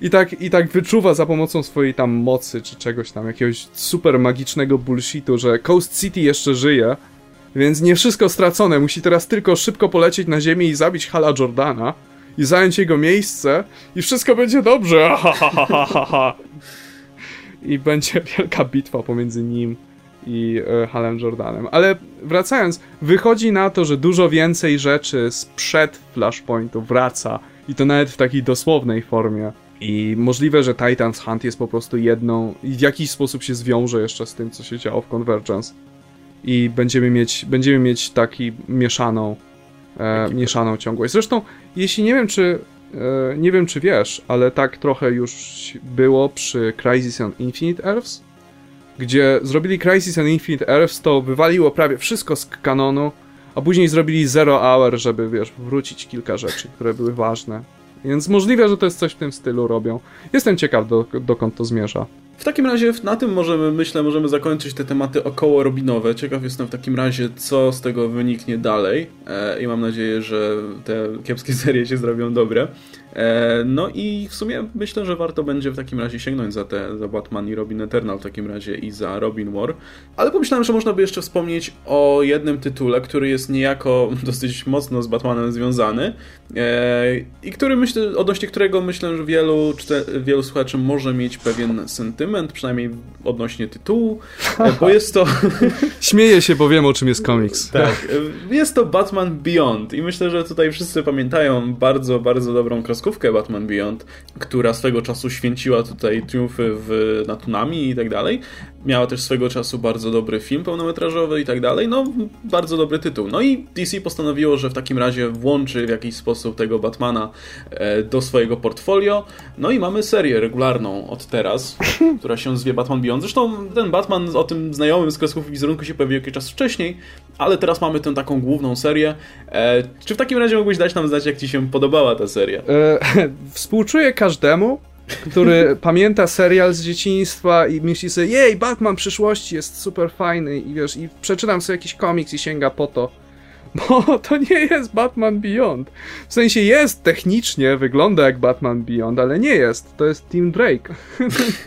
Speaker 2: I tak, I tak wyczuwa za pomocą swojej tam mocy, czy czegoś tam, jakiegoś super magicznego bullshitu, że Coast City jeszcze żyje, więc nie wszystko stracone, musi teraz tylko szybko polecieć na ziemię i zabić Hala Jordana i zająć jego miejsce i wszystko będzie dobrze. I będzie wielka bitwa pomiędzy nim i e, Halem Jordanem. Ale wracając, wychodzi na to, że dużo więcej rzeczy sprzed Flashpointu wraca i to nawet w takiej dosłownej formie. I możliwe, że Titans Hunt jest po prostu jedną i w jakiś sposób się zwiąże jeszcze z tym, co się działo w Convergence. I będziemy mieć, będziemy mieć taki mieszaną, e, mieszaną ciągłość. Zresztą, jeśli nie wiem, czy e, nie wiem, czy wiesz, ale tak trochę już było przy Crisis on Infinite Earths, gdzie zrobili Crisis on Infinite Earths, to wywaliło prawie wszystko z kanonu, a później zrobili Zero Hour, żeby, wiesz, wrócić kilka rzeczy, które były ważne. Więc możliwe, że to jest coś w tym stylu robią. Jestem ciekaw, do, dokąd to zmierza.
Speaker 1: W takim razie na tym możemy, myślę, możemy zakończyć te tematy około Robinowe. Ciekaw jestem w takim razie, co z tego wyniknie dalej. E, I mam nadzieję, że te kiepskie serie się zrobią dobre. E, no i w sumie myślę, że warto będzie w takim razie sięgnąć za te za Batman i Robin Eternal w takim razie i za Robin War. Ale pomyślałem, że można by jeszcze wspomnieć o jednym tytule, który jest niejako dosyć mocno z Batmanem związany e, i który myślę, odnośnie którego myślę, że wielu, wielu słuchaczy może mieć pewien sentyment, przynajmniej odnośnie tytułu, e, bo jest to...
Speaker 2: Śmieję się, bo wiem o czym jest komiks.
Speaker 1: Tak, jest to Batman Beyond i myślę, że tutaj wszyscy pamiętają bardzo, bardzo dobrą kroskę kreskówkę Batman Beyond, która swego czasu święciła tutaj triumfy w, na Tunami i tak dalej. Miała też swego czasu bardzo dobry film pełnometrażowy i tak dalej. No, bardzo dobry tytuł. No i DC postanowiło, że w takim razie włączy w jakiś sposób tego Batmana e, do swojego portfolio. No i mamy serię regularną od teraz, która się zwie Batman Beyond. Zresztą ten Batman o tym znajomym z kreskówki wizerunku się pojawił jakiś czas wcześniej, ale teraz mamy tę taką główną serię. E, czy w takim razie mógłbyś dać nam znać, jak Ci się podobała ta seria? E,
Speaker 2: współczuję każdemu, który pamięta serial z dzieciństwa i myśli sobie, jej, Batman przyszłości jest super fajny i wiesz, i przeczytam sobie jakiś komiks i sięga po to. Bo to nie jest Batman Beyond. W sensie jest technicznie, wygląda jak Batman Beyond, ale nie jest. To jest Tim Drake.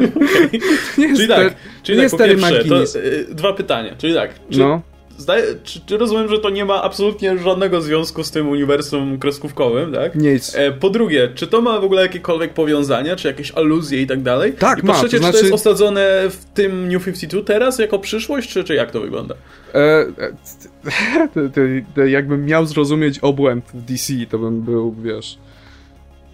Speaker 1: Okay. nie jest czyli tak, czyli tak, po pierwsze, to, y, dwa pytania. Czyli tak, czy, no. Zdaje, czy, czy, rozumiem, że to nie ma absolutnie żadnego związku z tym uniwersum kreskówkowym, tak?
Speaker 2: Nic.
Speaker 1: E, po drugie, czy to ma w ogóle jakiekolwiek powiązania, czy jakieś aluzje i tak dalej?
Speaker 2: Tak,
Speaker 1: I po
Speaker 2: ma.
Speaker 1: trzecie, to znaczy... czy to jest osadzone w tym New 52 teraz jako przyszłość, czy, czy jak to wygląda? E, e,
Speaker 2: to, to, to jakbym miał zrozumieć obłęd w DC, to bym był, wiesz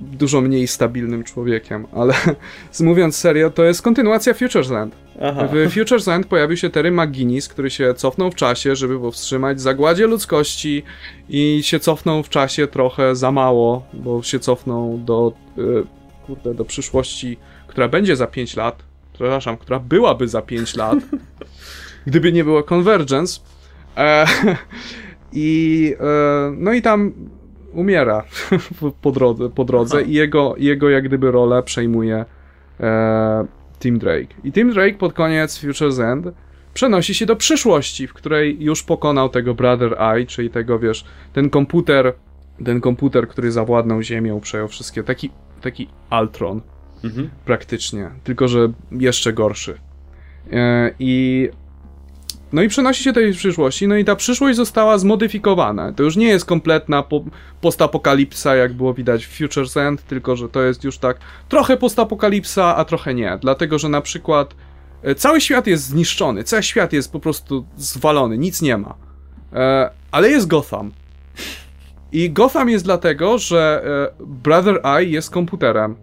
Speaker 2: dużo mniej stabilnym człowiekiem, ale mówiąc serio, to jest kontynuacja Futures Land. Aha. W Futures End pojawił się Terry McGuinness, który się cofnął w czasie, żeby powstrzymać zagładzie ludzkości i się cofnął w czasie trochę za mało, bo się cofnął do, yy, kurde, do przyszłości, która będzie za 5 lat, przepraszam, która byłaby za 5 lat, gdyby nie było Convergence. E, I e, no i tam umiera po drodze, po drodze i jego, jego jak gdyby rolę przejmuje e, Tim Drake. I Tim Drake pod koniec Future's End przenosi się do przyszłości, w której już pokonał tego Brother Eye, czyli tego, wiesz, ten komputer, ten komputer, który zawładnął Ziemią, przejął wszystkie, taki, taki Altron mhm. praktycznie, tylko że jeszcze gorszy. E, I no i przenosi się tej przyszłości, no i ta przyszłość została zmodyfikowana. To już nie jest kompletna po, postapokalipsa, jak było widać w Future's End, tylko że to jest już tak trochę postapokalipsa, a trochę nie. Dlatego, że na przykład e, cały świat jest zniszczony, cały świat jest po prostu zwalony, nic nie ma. E, ale jest Gotham. I Gotham jest dlatego, że e, Brother Eye jest komputerem.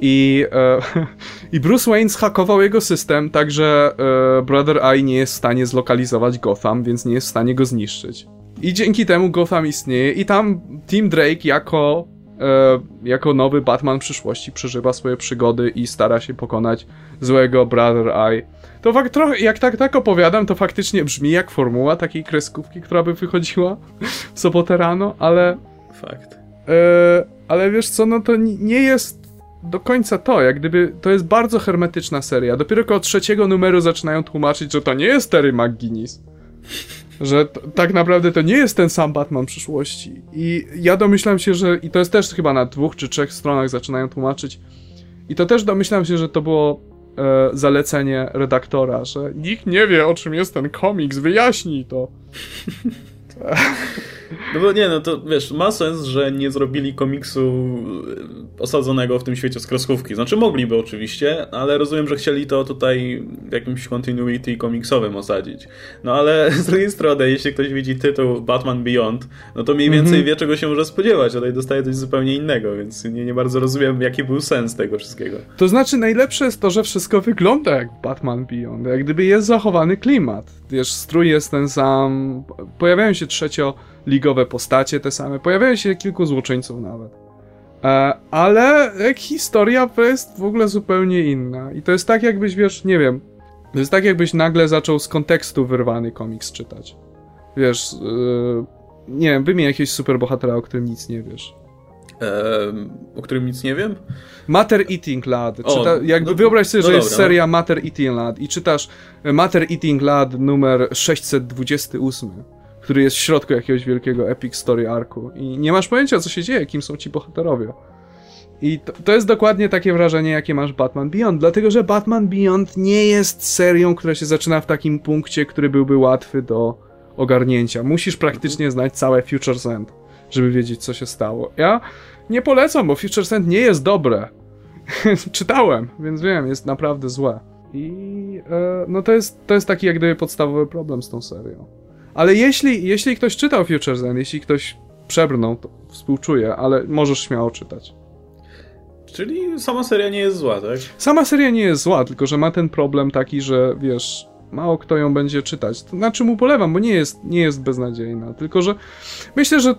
Speaker 2: I, e, I Bruce Wayne zhakował jego system, tak że e, Brother Eye nie jest w stanie zlokalizować Gotham, więc nie jest w stanie go zniszczyć. I dzięki temu Gotham istnieje i tam Tim Drake jako, e, jako nowy Batman przyszłości przeżywa swoje przygody i stara się pokonać złego Brother Eye. To fakt trochę, jak tak, tak opowiadam, to faktycznie brzmi jak formuła takiej kreskówki, która by wychodziła w sobotę rano, ale...
Speaker 1: Fakt.
Speaker 2: E, ale wiesz co, no to nie jest do końca to, jak gdyby to jest bardzo hermetyczna seria. Dopiero koło trzeciego numeru zaczynają tłumaczyć, że to nie jest Terry McGuinness. Że tak naprawdę to nie jest ten sam Batman przyszłości. I ja domyślam się, że. I to jest też chyba na dwóch czy trzech stronach zaczynają tłumaczyć. I to też domyślam się, że to było e, zalecenie redaktora, że nikt nie wie o czym jest ten komiks, wyjaśnij to.
Speaker 1: No bo nie, no to wiesz, ma sens, że nie zrobili komiksu e, osadzonego w tym świecie z kreskówki. Znaczy mogliby oczywiście, ale rozumiem, że chcieli to tutaj w jakimś continuity komiksowym osadzić. No ale z drugiej strony, jeśli ktoś widzi tytuł Batman Beyond, no to mniej więcej mm -hmm. wie, czego się może spodziewać, tutaj dostaje coś zupełnie innego, więc nie, nie bardzo rozumiem, jaki był sens tego wszystkiego.
Speaker 2: To znaczy, najlepsze jest to, że wszystko wygląda jak Batman Beyond, jak gdyby jest zachowany klimat. Wiesz, strój jest ten sam, pojawiają się trzecio ligowe postacie te same. Pojawiają się kilku złoczyńców nawet. E, ale historia jest w ogóle zupełnie inna. I to jest tak, jakbyś, wiesz, nie wiem, to jest tak, jakbyś nagle zaczął z kontekstu wyrwany komiks czytać. Wiesz, yy, nie wiem, wymień jakiegoś superbohatera, o którym nic nie wiesz.
Speaker 1: Eee, o którym nic nie wiem?
Speaker 2: Matter Eating Lad. Czyta, jakby no, wyobraź sobie, no że dobra, jest no. seria. Matter Eating Lad i czytasz Matter Eating Lad numer 628 który jest w środku jakiegoś wielkiego epic story arku i nie masz pojęcia, co się dzieje, kim są ci bohaterowie. I to, to, jest dokładnie takie wrażenie, jakie masz Batman Beyond, dlatego że Batman Beyond nie jest serią, która się zaczyna w takim punkcie, który byłby łatwy do ogarnięcia. Musisz praktycznie znać całe Future's End, żeby wiedzieć, co się stało. Ja nie polecam, bo Future's End nie jest dobre. Czytałem, więc wiem, jest naprawdę złe. I e, no to jest, to jest taki jak gdyby podstawowy problem z tą serią. Ale jeśli, jeśli ktoś czytał Future's End, jeśli ktoś przebrnął, to współczuję, ale możesz śmiało czytać.
Speaker 1: Czyli sama seria nie jest zła, tak?
Speaker 2: Sama seria nie jest zła, tylko że ma ten problem taki, że wiesz, mało kto ją będzie czytać. To znaczy mu polewam, bo nie jest, nie jest beznadziejna, tylko że myślę, że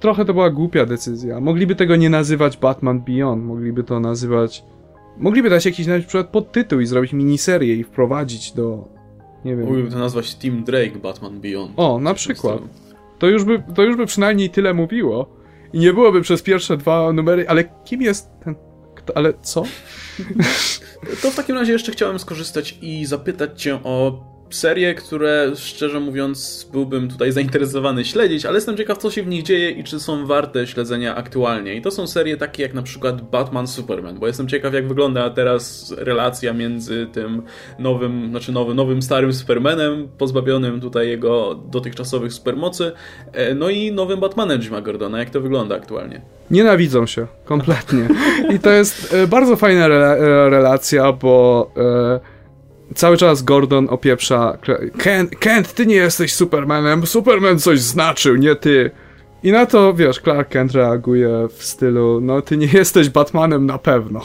Speaker 2: trochę to była głupia decyzja. Mogliby tego nie nazywać Batman Beyond, mogliby to nazywać... Mogliby dać jakiś na przykład podtytuł i zrobić miniserię i wprowadzić do, nie wiem.
Speaker 1: Mógłby to nazwać Team Drake Batman Beyond.
Speaker 2: O, na przykład. To już, by, to już by przynajmniej tyle mówiło. I nie byłoby przez pierwsze dwa numery, ale kim jest ten. Kto, ale co?
Speaker 1: To w takim razie jeszcze chciałem skorzystać i zapytać Cię o serie, które szczerze mówiąc byłbym tutaj zainteresowany śledzić, ale jestem ciekaw, co się w nich dzieje i czy są warte śledzenia aktualnie. I to są serie takie jak na przykład Batman Superman, bo jestem ciekaw, jak wygląda teraz relacja między tym nowym, znaczy nowym, nowym starym Supermanem, pozbawionym tutaj jego dotychczasowych supermocy, e, no i nowym Batmanem Jima Gordona. Jak to wygląda aktualnie?
Speaker 2: Nienawidzą się, kompletnie. I to jest e, bardzo fajna re e, relacja, bo cały czas Gordon opieprza Kent, Kent, ty nie jesteś Supermanem, Superman coś znaczył, nie ty. I na to, wiesz, Clark Kent reaguje w stylu, no ty nie jesteś Batmanem na pewno.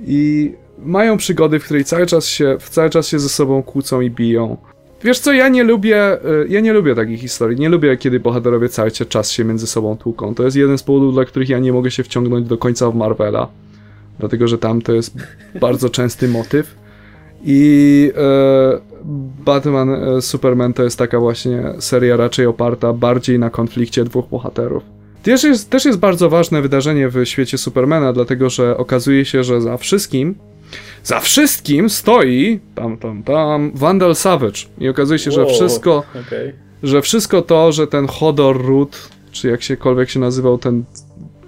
Speaker 2: I mają przygody, w której cały czas się, cały czas się ze sobą kłócą i biją. Wiesz co, ja nie lubię, y, ja nie lubię takich historii. Nie lubię, kiedy bohaterowie cały czas się między sobą tłuką. To jest jeden z powodów, dla których ja nie mogę się wciągnąć do końca w Marvela. Dlatego, że tam to jest bardzo częsty motyw. I e, Batman e, Superman to jest taka właśnie seria raczej oparta bardziej na konflikcie dwóch bohaterów. Też jest, też jest bardzo ważne wydarzenie w świecie Supermana, dlatego że okazuje się, że za wszystkim za wszystkim stoi tam, tam, tam Vandal Savage. I okazuje się,
Speaker 1: Wow,
Speaker 2: że wszystko,
Speaker 1: okej.
Speaker 2: że wszystko to, że ten Hodor Root, czy jak siekolwiek się nazywał ten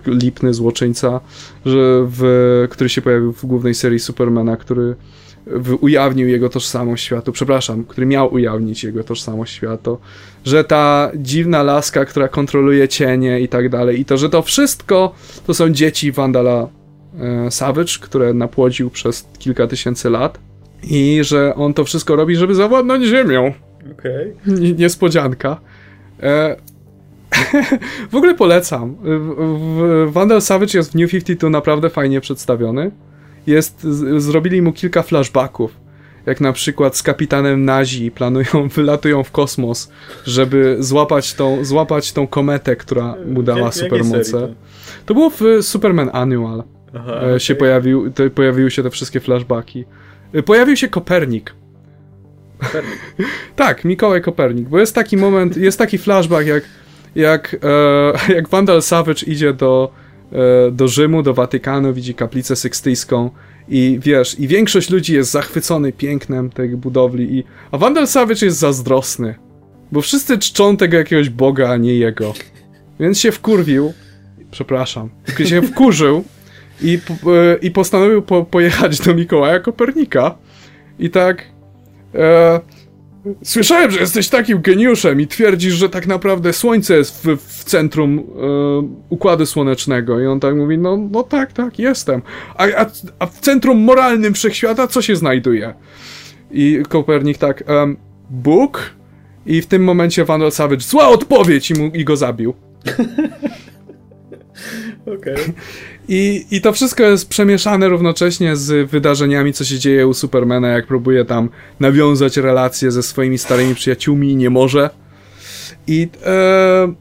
Speaker 2: lipny złoczyńca, że w, który się pojawił w głównej serii Supermana, który ujawnił jego tożsamość światu, przepraszam, który miał ujawnić jego tożsamość światu, że ta dziwna laska, która kontroluje cienie i tak dalej, i to, że to wszystko to są dzieci Vandala e, Savage, które napłodził przez kilka tysięcy lat i że on to wszystko robi, żeby zawładnąć ziemią.
Speaker 1: Okej.
Speaker 2: N- niespodzianka. E, w ogóle polecam. W, w, Vandal Savage jest w New 52 naprawdę fajnie przedstawiony. Jest, z, zrobili mu kilka flashbacków. Jak na przykład z kapitanem Nazi planują, wylatują w kosmos, żeby złapać tą, złapać tą kometę, która mu dała supermoce. To było w Superman Annual.
Speaker 1: Aha,
Speaker 2: E, się pojawił, te, pojawiły się te wszystkie flashbacki. E, Pojawił się Kopernik.
Speaker 1: Kopernik.
Speaker 2: Tak, Mikołaj Kopernik, bo jest taki moment, jest taki flashback, jak, jak, e, jak Vandal Savage idzie do, e, do Rzymu, do Watykanu, widzi kaplicę sykstyjską i wiesz, i większość ludzi jest zachwycony pięknem tej budowli, i, a Vandal Savage jest zazdrosny, bo wszyscy czczą tego jakiegoś boga, a nie jego. Więc się wkurwił, przepraszam, się wkurzył i, e, i postanowił po, pojechać do Mikołaja Kopernika. I tak... E, Słyszałem, że jesteś takim geniuszem i twierdzisz, że tak naprawdę Słońce jest w, w centrum e, Układu Słonecznego. I on tak mówi, no, no tak, tak, jestem. A, a, a w centrum moralnym Wszechświata co się znajduje? I Kopernik tak, Bóg? I w tym momencie Vandal Savage, zła odpowiedź! I, mu, i go zabił.
Speaker 1: Okej.
Speaker 2: I, I to wszystko jest przemieszane równocześnie z wydarzeniami, co się dzieje u Supermana, jak próbuje tam nawiązać relacje ze swoimi starymi przyjaciółmi nie może. I e,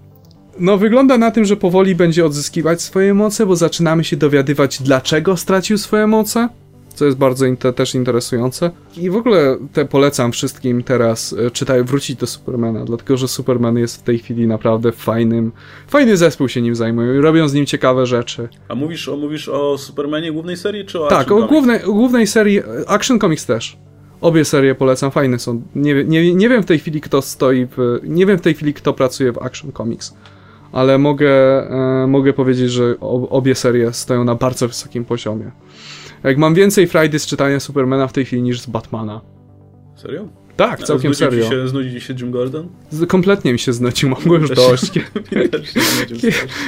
Speaker 2: no wygląda na tym, że powoli będzie odzyskiwać swoje moce, bo zaczynamy się dowiadywać, dlaczego stracił swoje moce, co jest bardzo inte- też interesujące. I w ogóle te polecam wszystkim teraz e, czytaj, wrócić do Supermana, dlatego że Superman jest w tej chwili naprawdę fajnym, fajny zespół się nim zajmuje i robią z nim ciekawe rzeczy.
Speaker 1: A mówisz o, mówisz o Supermanie głównej serii, czy o
Speaker 2: Tak, o głównej, głównej serii e, Action Comics też. Obie serie polecam, fajne są. Nie, nie, nie wiem w tej chwili kto stoi w, nie wiem w tej chwili kto pracuje w Action Comics, ale mogę, e, mogę powiedzieć, że obie serie stoją na bardzo wysokim poziomie. Jak mam więcej Friday z czytania Supermana w tej chwili niż z Batmana.
Speaker 1: Serio?
Speaker 2: Tak, całkiem
Speaker 1: ci
Speaker 2: serio.
Speaker 1: Się, znudził się Jim Gordon?
Speaker 2: Z- Kompletnie mi się znudził, mam go już dość.
Speaker 1: Strasznie.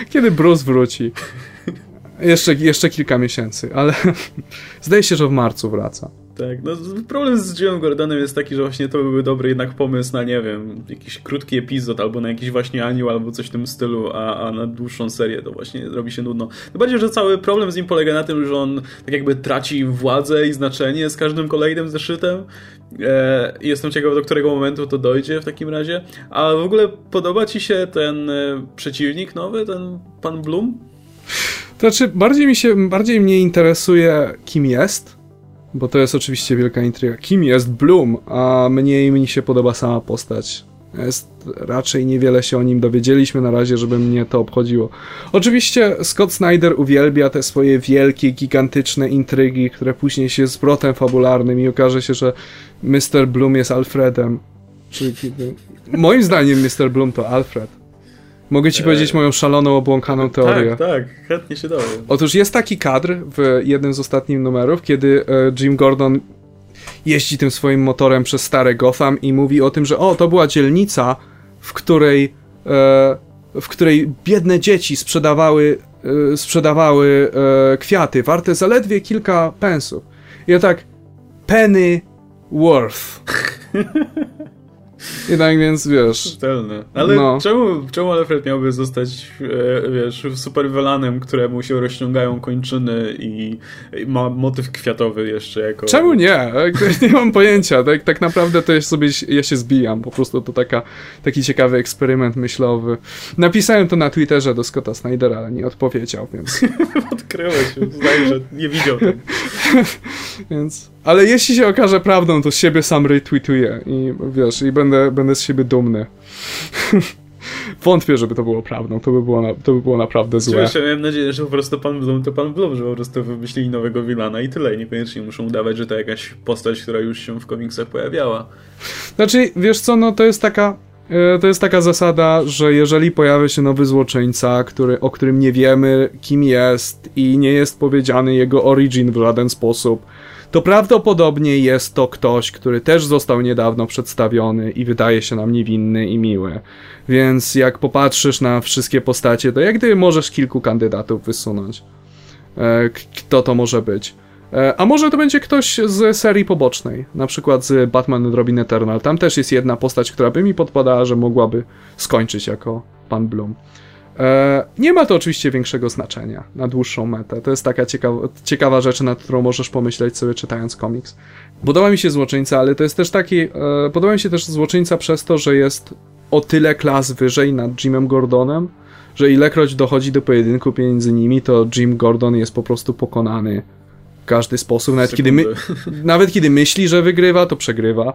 Speaker 2: Kiedy Bruce wróci? Jeszcze, jeszcze kilka miesięcy, ale zdaje się, że w marcu wraca.
Speaker 1: Tak, no problem z Jimem Gordonem jest taki, że właśnie to byłby dobry jednak pomysł na, nie wiem, jakiś krótki epizod, albo na jakiś właśnie anioł, albo coś w tym stylu, a, a na dłuższą serię to właśnie robi się nudno. Tym bardziej, że cały problem z nim polega na tym, że on tak jakby traci władzę i znaczenie z każdym kolejnym zeszytem. E, jestem ciekaw, do którego momentu to dojdzie w takim razie. A w ogóle podoba ci się ten e, przeciwnik nowy, ten pan Bloom?
Speaker 2: To znaczy, bardziej mi się, bardziej mnie interesuje, kim jest, bo to jest oczywiście wielka intryga. Kim jest Bloom, a mniej mi się podoba sama postać. Jest, raczej niewiele się o nim dowiedzieliśmy na razie, żeby mnie to obchodziło. Oczywiście Scott Snyder uwielbia te swoje wielkie, gigantyczne intrygi, które później się zwrotem fabularnym i okaże się, że Mr. Bloom jest Alfredem. Czyli, moim zdaniem Mr. Bloom to Alfred. Mogę ci
Speaker 1: Eee.
Speaker 2: powiedzieć moją szaloną, obłąkaną teorię.
Speaker 1: Tak, tak, chętnie się dowiem.
Speaker 2: Otóż jest taki kadr w jednym z ostatnich numerów, kiedy e, Jim Gordon jeździ tym swoim motorem przez stare Gotham i mówi o tym, że o, to była dzielnica, w której, e, w której biedne dzieci sprzedawały, e, sprzedawały e, kwiaty warte zaledwie kilka pensów. I ja tak, penny worth. I tak więc, wiesz,
Speaker 1: Czytelne. Ale
Speaker 2: No.
Speaker 1: czemu, czemu Alfred miałby zostać, e, wiesz, superwillanem, któremu się rozciągają kończyny i, i ma motyw kwiatowy jeszcze jako...
Speaker 2: Czemu nie? Nie mam pojęcia. Tak, tak naprawdę to jest sobie, ja się zbijam. Po prostu to taka, taki ciekawy eksperyment myślowy. Napisałem to na Twitterze do Scotta Snydera, ale nie odpowiedział, więc...
Speaker 1: Odkryłeś, zdaje, że nie widział tego.
Speaker 2: więc... Ale jeśli się okaże prawdą, to z siebie sam retweetuję i wiesz, i będę, będę z siebie dumny. wątpię, żeby to było prawdą. To by było, na, to by było naprawdę złe.
Speaker 1: Oczywiście, miałem nadzieję, że po prostu pan Bloom to pan Bloom, że po prostu wymyślili nowego Wilana i tyle. Niekoniecznie muszą udawać, że to jakaś postać, która już się w komiksach pojawiała.
Speaker 2: Znaczy, wiesz co, no to jest taka E, to jest taka zasada, że jeżeli pojawia się nowy złoczyńca, który, o którym nie wiemy, kim jest i nie jest powiedziany jego origin w żaden sposób, to prawdopodobnie jest to ktoś, który też został niedawno przedstawiony i wydaje się nam niewinny i miły. Więc jak popatrzysz na wszystkie postacie, to jak gdyby możesz kilku kandydatów wysunąć. E, kto to może być? E, a może to będzie ktoś z serii pobocznej, na przykład z Batman Robin Eternal. Tam też jest jedna postać, która by mi podpadała, że mogłaby skończyć jako Pan Bloom. E, nie ma to oczywiście większego znaczenia na dłuższą metę. To jest taka ciekawa, ciekawa rzecz, nad którą możesz pomyśleć sobie czytając komiks. Podoba mi się Złoczyńca, ale to jest też taki... E, podoba mi się też Złoczyńca przez to, że jest o tyle klas wyżej nad Jimem Gordonem, że ilekroć dochodzi do pojedynku między nimi, to Jim Gordon jest po prostu pokonany każdy sposób, nawet kiedy, my, nawet kiedy myśli, że wygrywa, to przegrywa.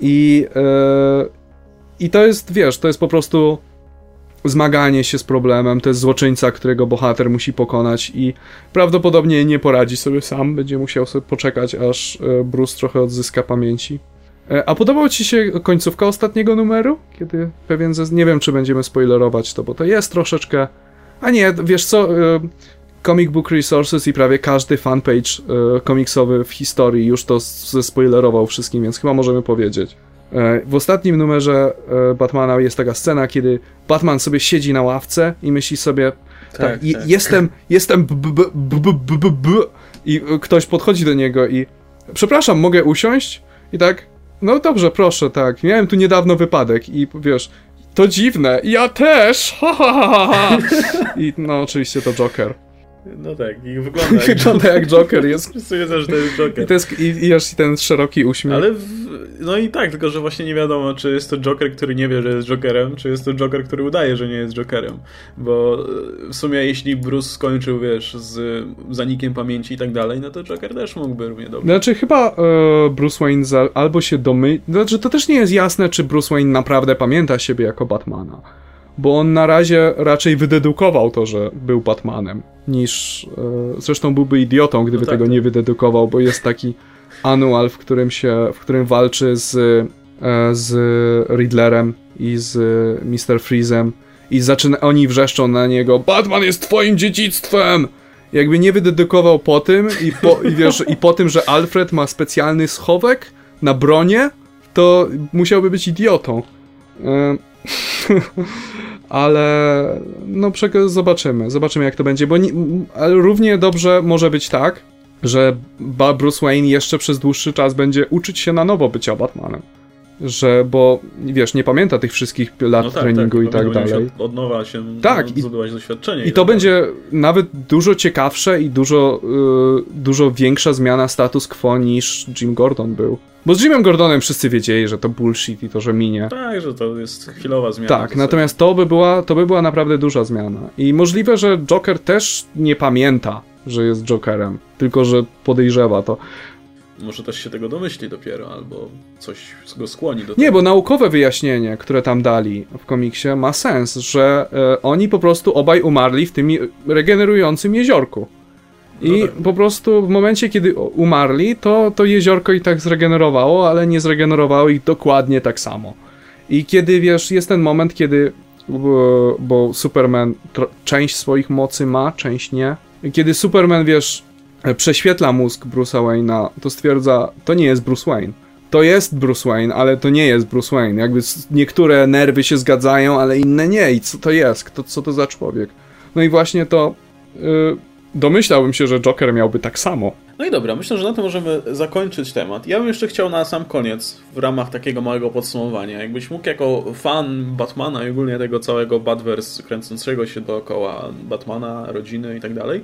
Speaker 2: I, e, I to jest, wiesz, to jest po prostu zmaganie się z problemem, to jest złoczyńca, którego bohater musi pokonać i prawdopodobnie nie poradzi sobie sam, będzie musiał sobie poczekać, aż e, Bruce trochę odzyska pamięci. E, a podobała ci się końcówka ostatniego numeru? Kiedy pewien ze... Nie wiem, czy będziemy spoilerować to, bo to jest troszeczkę... A nie, wiesz co, Comic Book Resources i prawie każdy fanpage e, komiksowy w historii już to zespoilerował wszystkim, więc chyba możemy powiedzieć. E, w ostatnim numerze e, Batmana jest taka scena, kiedy Batman sobie siedzi na ławce i myśli sobie tak, tak, tak. jestem, jestem i ktoś podchodzi do niego i przepraszam, mogę usiąść? I tak, no dobrze, proszę, tak, miałem tu niedawno wypadek i wiesz, to dziwne, ja też, ha, ha, ha, ha. I no oczywiście to Joker.
Speaker 1: No tak, i wygląda jak,
Speaker 2: wygląda jak Joker. Jest.
Speaker 1: Wiedzą, że to jest Joker.
Speaker 2: I, to jest, i, i ten szeroki uśmiech.
Speaker 1: Ale w, no i tak, tylko że właśnie nie wiadomo, czy jest to Joker, który nie wie, że jest Jokerem, czy jest to Joker, który udaje, że nie jest Jokerem. Bo w sumie jeśli Bruce skończył, wiesz, z zanikiem pamięci i tak dalej, no to Joker też mógłby równie dobrze.
Speaker 2: Znaczy chyba e, Bruce Wayne za, albo się domyśla, znaczy to też nie jest jasne, czy Bruce Wayne naprawdę pamięta siebie jako Batmana bo on na razie raczej wydedukował to, że był Batmanem, niż e, zresztą byłby idiotą, gdyby no tak, tego tak. nie wydedukował, bo jest taki anual, w którym się, w którym walczy z, e, z Riddlerem i z Mr. Freezem i zaczyna, oni wrzeszczą na niego Batman jest twoim dziedzictwem! Jakby nie wydedukował po tym i po, i wiesz, i po tym, że Alfred ma specjalny schowek na bronie, to musiałby być idiotą. E, ale no zobaczymy, zobaczymy jak to będzie, bo nie, równie dobrze może być tak, że Bruce Wayne jeszcze przez dłuższy czas będzie uczyć się na nowo bycia Batmanem. Że, bo wiesz, nie pamięta tych wszystkich lat no tak, treningu tak, i tak dalej.
Speaker 1: Od nowa się
Speaker 2: tak,
Speaker 1: i, doświadczenie.
Speaker 2: I, i to tak będzie nawet dużo ciekawsze i dużo, yy, dużo większa zmiana status quo niż Jim Gordon był. Bo z Jimem Gordonem wszyscy wiedzieli, że to bullshit i to, że minie.
Speaker 1: Tak, że to jest chwilowa zmiana.
Speaker 2: Tak, natomiast to by, była, to by była naprawdę duża zmiana. I możliwe, że Joker też nie pamięta, że jest Jokerem, tylko że podejrzewa to.
Speaker 1: Może też się tego domyśli dopiero, albo coś go skłoni do
Speaker 2: tego. Nie, bo naukowe wyjaśnienie, które tam dali w komiksie, ma sens, że e, oni po prostu obaj umarli w tym regenerującym jeziorku. I no tak. po prostu w momencie, kiedy umarli, to, to jeziorko i tak zregenerowało, ale nie zregenerowało ich dokładnie tak samo. I kiedy, wiesz, jest ten moment, kiedy bo, bo Superman część swoich mocy ma, część nie. Kiedy Superman, wiesz, prześwietla mózg Bruce'a Wayne'a, to stwierdza, to nie jest Bruce Wayne. To jest Bruce Wayne, ale to nie jest Bruce Wayne. Jakby niektóre nerwy się zgadzają, ale inne nie. I co to jest? Kto, co to za człowiek? No i właśnie to... Yy, domyślałbym się, że Joker miałby tak samo.
Speaker 1: No i dobra, myślę, że na tym możemy zakończyć temat. Ja bym jeszcze chciał na sam koniec, w ramach takiego małego podsumowania, jakbyś mógł jako fan Batmana i ogólnie tego całego Batverse kręcącego się dookoła Batmana, rodziny i tak dalej,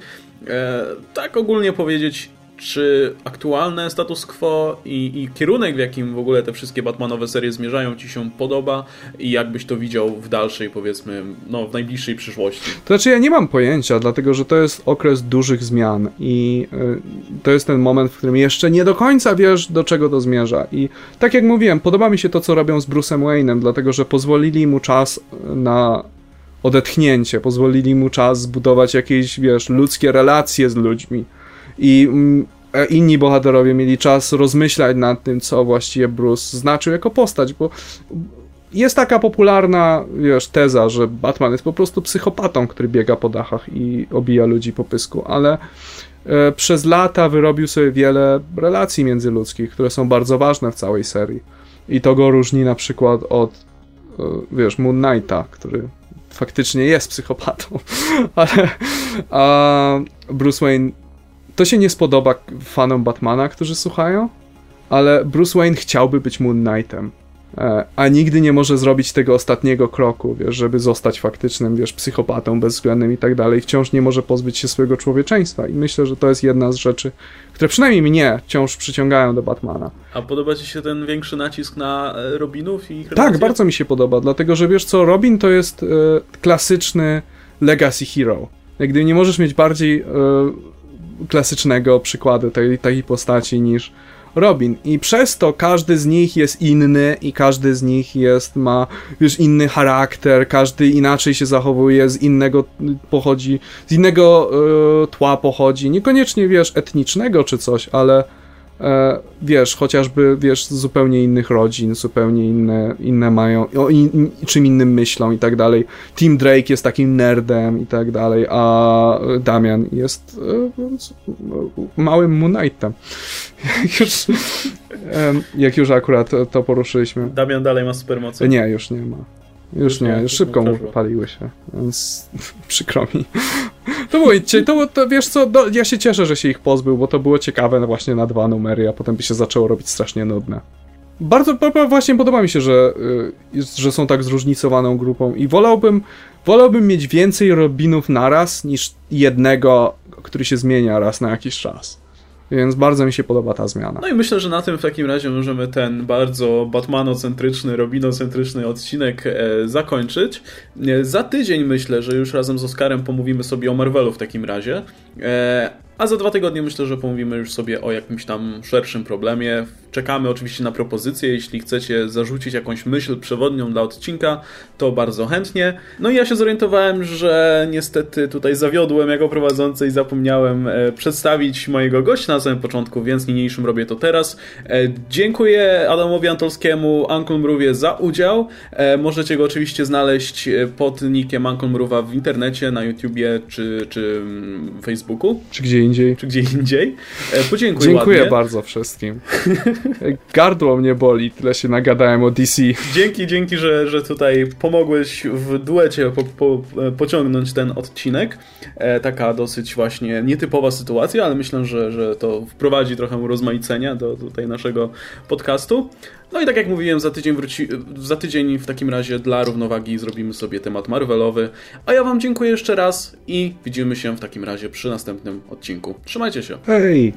Speaker 1: e, tak ogólnie powiedzieć, czy aktualne status quo i, i, kierunek, w jakim w ogóle te wszystkie Batmanowe serie zmierzają, ci się podoba i jakbyś to widział w dalszej, powiedzmy, no w najbliższej przyszłości?
Speaker 2: To znaczy ja nie mam pojęcia, dlatego że to jest okres dużych zmian i y, to jest ten moment, w którym jeszcze nie do końca wiesz, do czego to zmierza. I tak jak mówiłem, podoba mi się to, co robią z Bruce'em Wayne'em, dlatego że pozwolili mu czas na odetchnięcie, pozwolili mu czas zbudować jakieś, wiesz, ludzkie relacje z ludźmi. I mm, e, inni bohaterowie mieli czas rozmyślać nad tym, co właściwie Bruce znaczył jako postać, bo jest taka popularna, wiesz, teza, że Batman jest po prostu psychopatą, który biega po dachach i obija ludzi po pysku, ale e, przez lata wyrobił sobie wiele relacji międzyludzkich, które są bardzo ważne w całej serii. I to go różni na przykład od, e, wiesz, Moon Knighta, który faktycznie jest psychopatą, ale a Bruce Wayne to się nie spodoba fanom Batmana, którzy słuchają, ale Bruce Wayne chciałby być Moon Knightem. E, a nigdy nie może zrobić tego ostatniego kroku, wiesz, żeby zostać faktycznym, wiesz, psychopatą bezwzględnym i tak dalej. Wciąż nie może pozbyć się swojego człowieczeństwa i myślę, że to jest jedna z rzeczy, które przynajmniej mnie wciąż przyciągają do Batmana.
Speaker 1: A podoba ci się ten większy nacisk na e, Robinów i ich
Speaker 2: Tak, bardzo mi się podoba, dlatego, że wiesz co, Robin to jest e, klasyczny legacy hero. Jak gdyby nie możesz mieć bardziej e, klasycznego przykładu tej, tej postaci niż Robin. I przez to każdy z nich jest inny i każdy z nich jest, ma już inny charakter, każdy inaczej się zachowuje, z innego pochodzi, z innego y, tła pochodzi. Niekoniecznie, wiesz, etnicznego czy coś, ale wiesz, chociażby, wiesz, z zupełnie innych rodzin, zupełnie inne, inne mają, o in, czym innym myślą i tak dalej. Tim Drake jest takim nerdem i tak dalej, a Damian jest e, małym Moon Knightem. Jak już, jak już akurat to poruszyliśmy.
Speaker 1: Damian dalej ma supermoce?
Speaker 2: Nie, już nie ma. Już nie, już szybko mu paliły się, więc przykro mi. To było, to, to wiesz co, do, ja się cieszę, że się ich pozbył, bo to było ciekawe no właśnie na dwa numery, a potem by się zaczęło robić strasznie nudne. Bardzo właśnie podoba mi się, że, y, że są tak zróżnicowaną grupą i wolałbym, wolałbym mieć więcej Robinów naraz niż jednego, który się zmienia raz na jakiś czas. Więc bardzo mi się podoba ta zmiana.
Speaker 1: No i myślę, że na tym w takim razie możemy ten bardzo Batmanocentryczny, Robinocentryczny odcinek e, zakończyć. E, za tydzień myślę, że już razem z Oskarem pomówimy sobie o Marvelu w takim razie. A za dwa tygodnie myślę, że pomówimy już sobie o jakimś tam szerszym problemie. Czekamy oczywiście na propozycje. Jeśli chcecie zarzucić jakąś myśl przewodnią dla odcinka, to bardzo chętnie. No i ja się zorientowałem, że niestety tutaj zawiodłem jako prowadzący i zapomniałem e, przedstawić mojego gościa na samym początku, więc niniejszym robię to teraz. E, dziękuję Adamowi Antolskiemu, Uncle Mrówie za udział. E, możecie go oczywiście znaleźć pod nickiem Uncle Mrówa w internecie, na YouTubie czy, czy mm, Facebooku.
Speaker 2: Czy gdzie indziej.
Speaker 1: Czy gdzie indziej. Podziękuję
Speaker 2: Dziękuję
Speaker 1: ładnie.
Speaker 2: bardzo wszystkim. Gardło mnie boli, tyle się nagadałem o DC.
Speaker 1: Dzięki, dzięki, że, że tutaj pomogłeś w duecie po, po, pociągnąć ten odcinek. E, taka dosyć właśnie nietypowa sytuacja, ale myślę, że, że to wprowadzi trochę urozmaicenia do tutaj naszego podcastu. No i tak jak mówiłem, za tydzień, wróci, za tydzień w takim razie dla równowagi zrobimy sobie temat Marvelowy. A ja Wam dziękuję jeszcze raz i widzimy się w takim razie przy następnym odcinku. Trzymajcie się.
Speaker 2: Hej!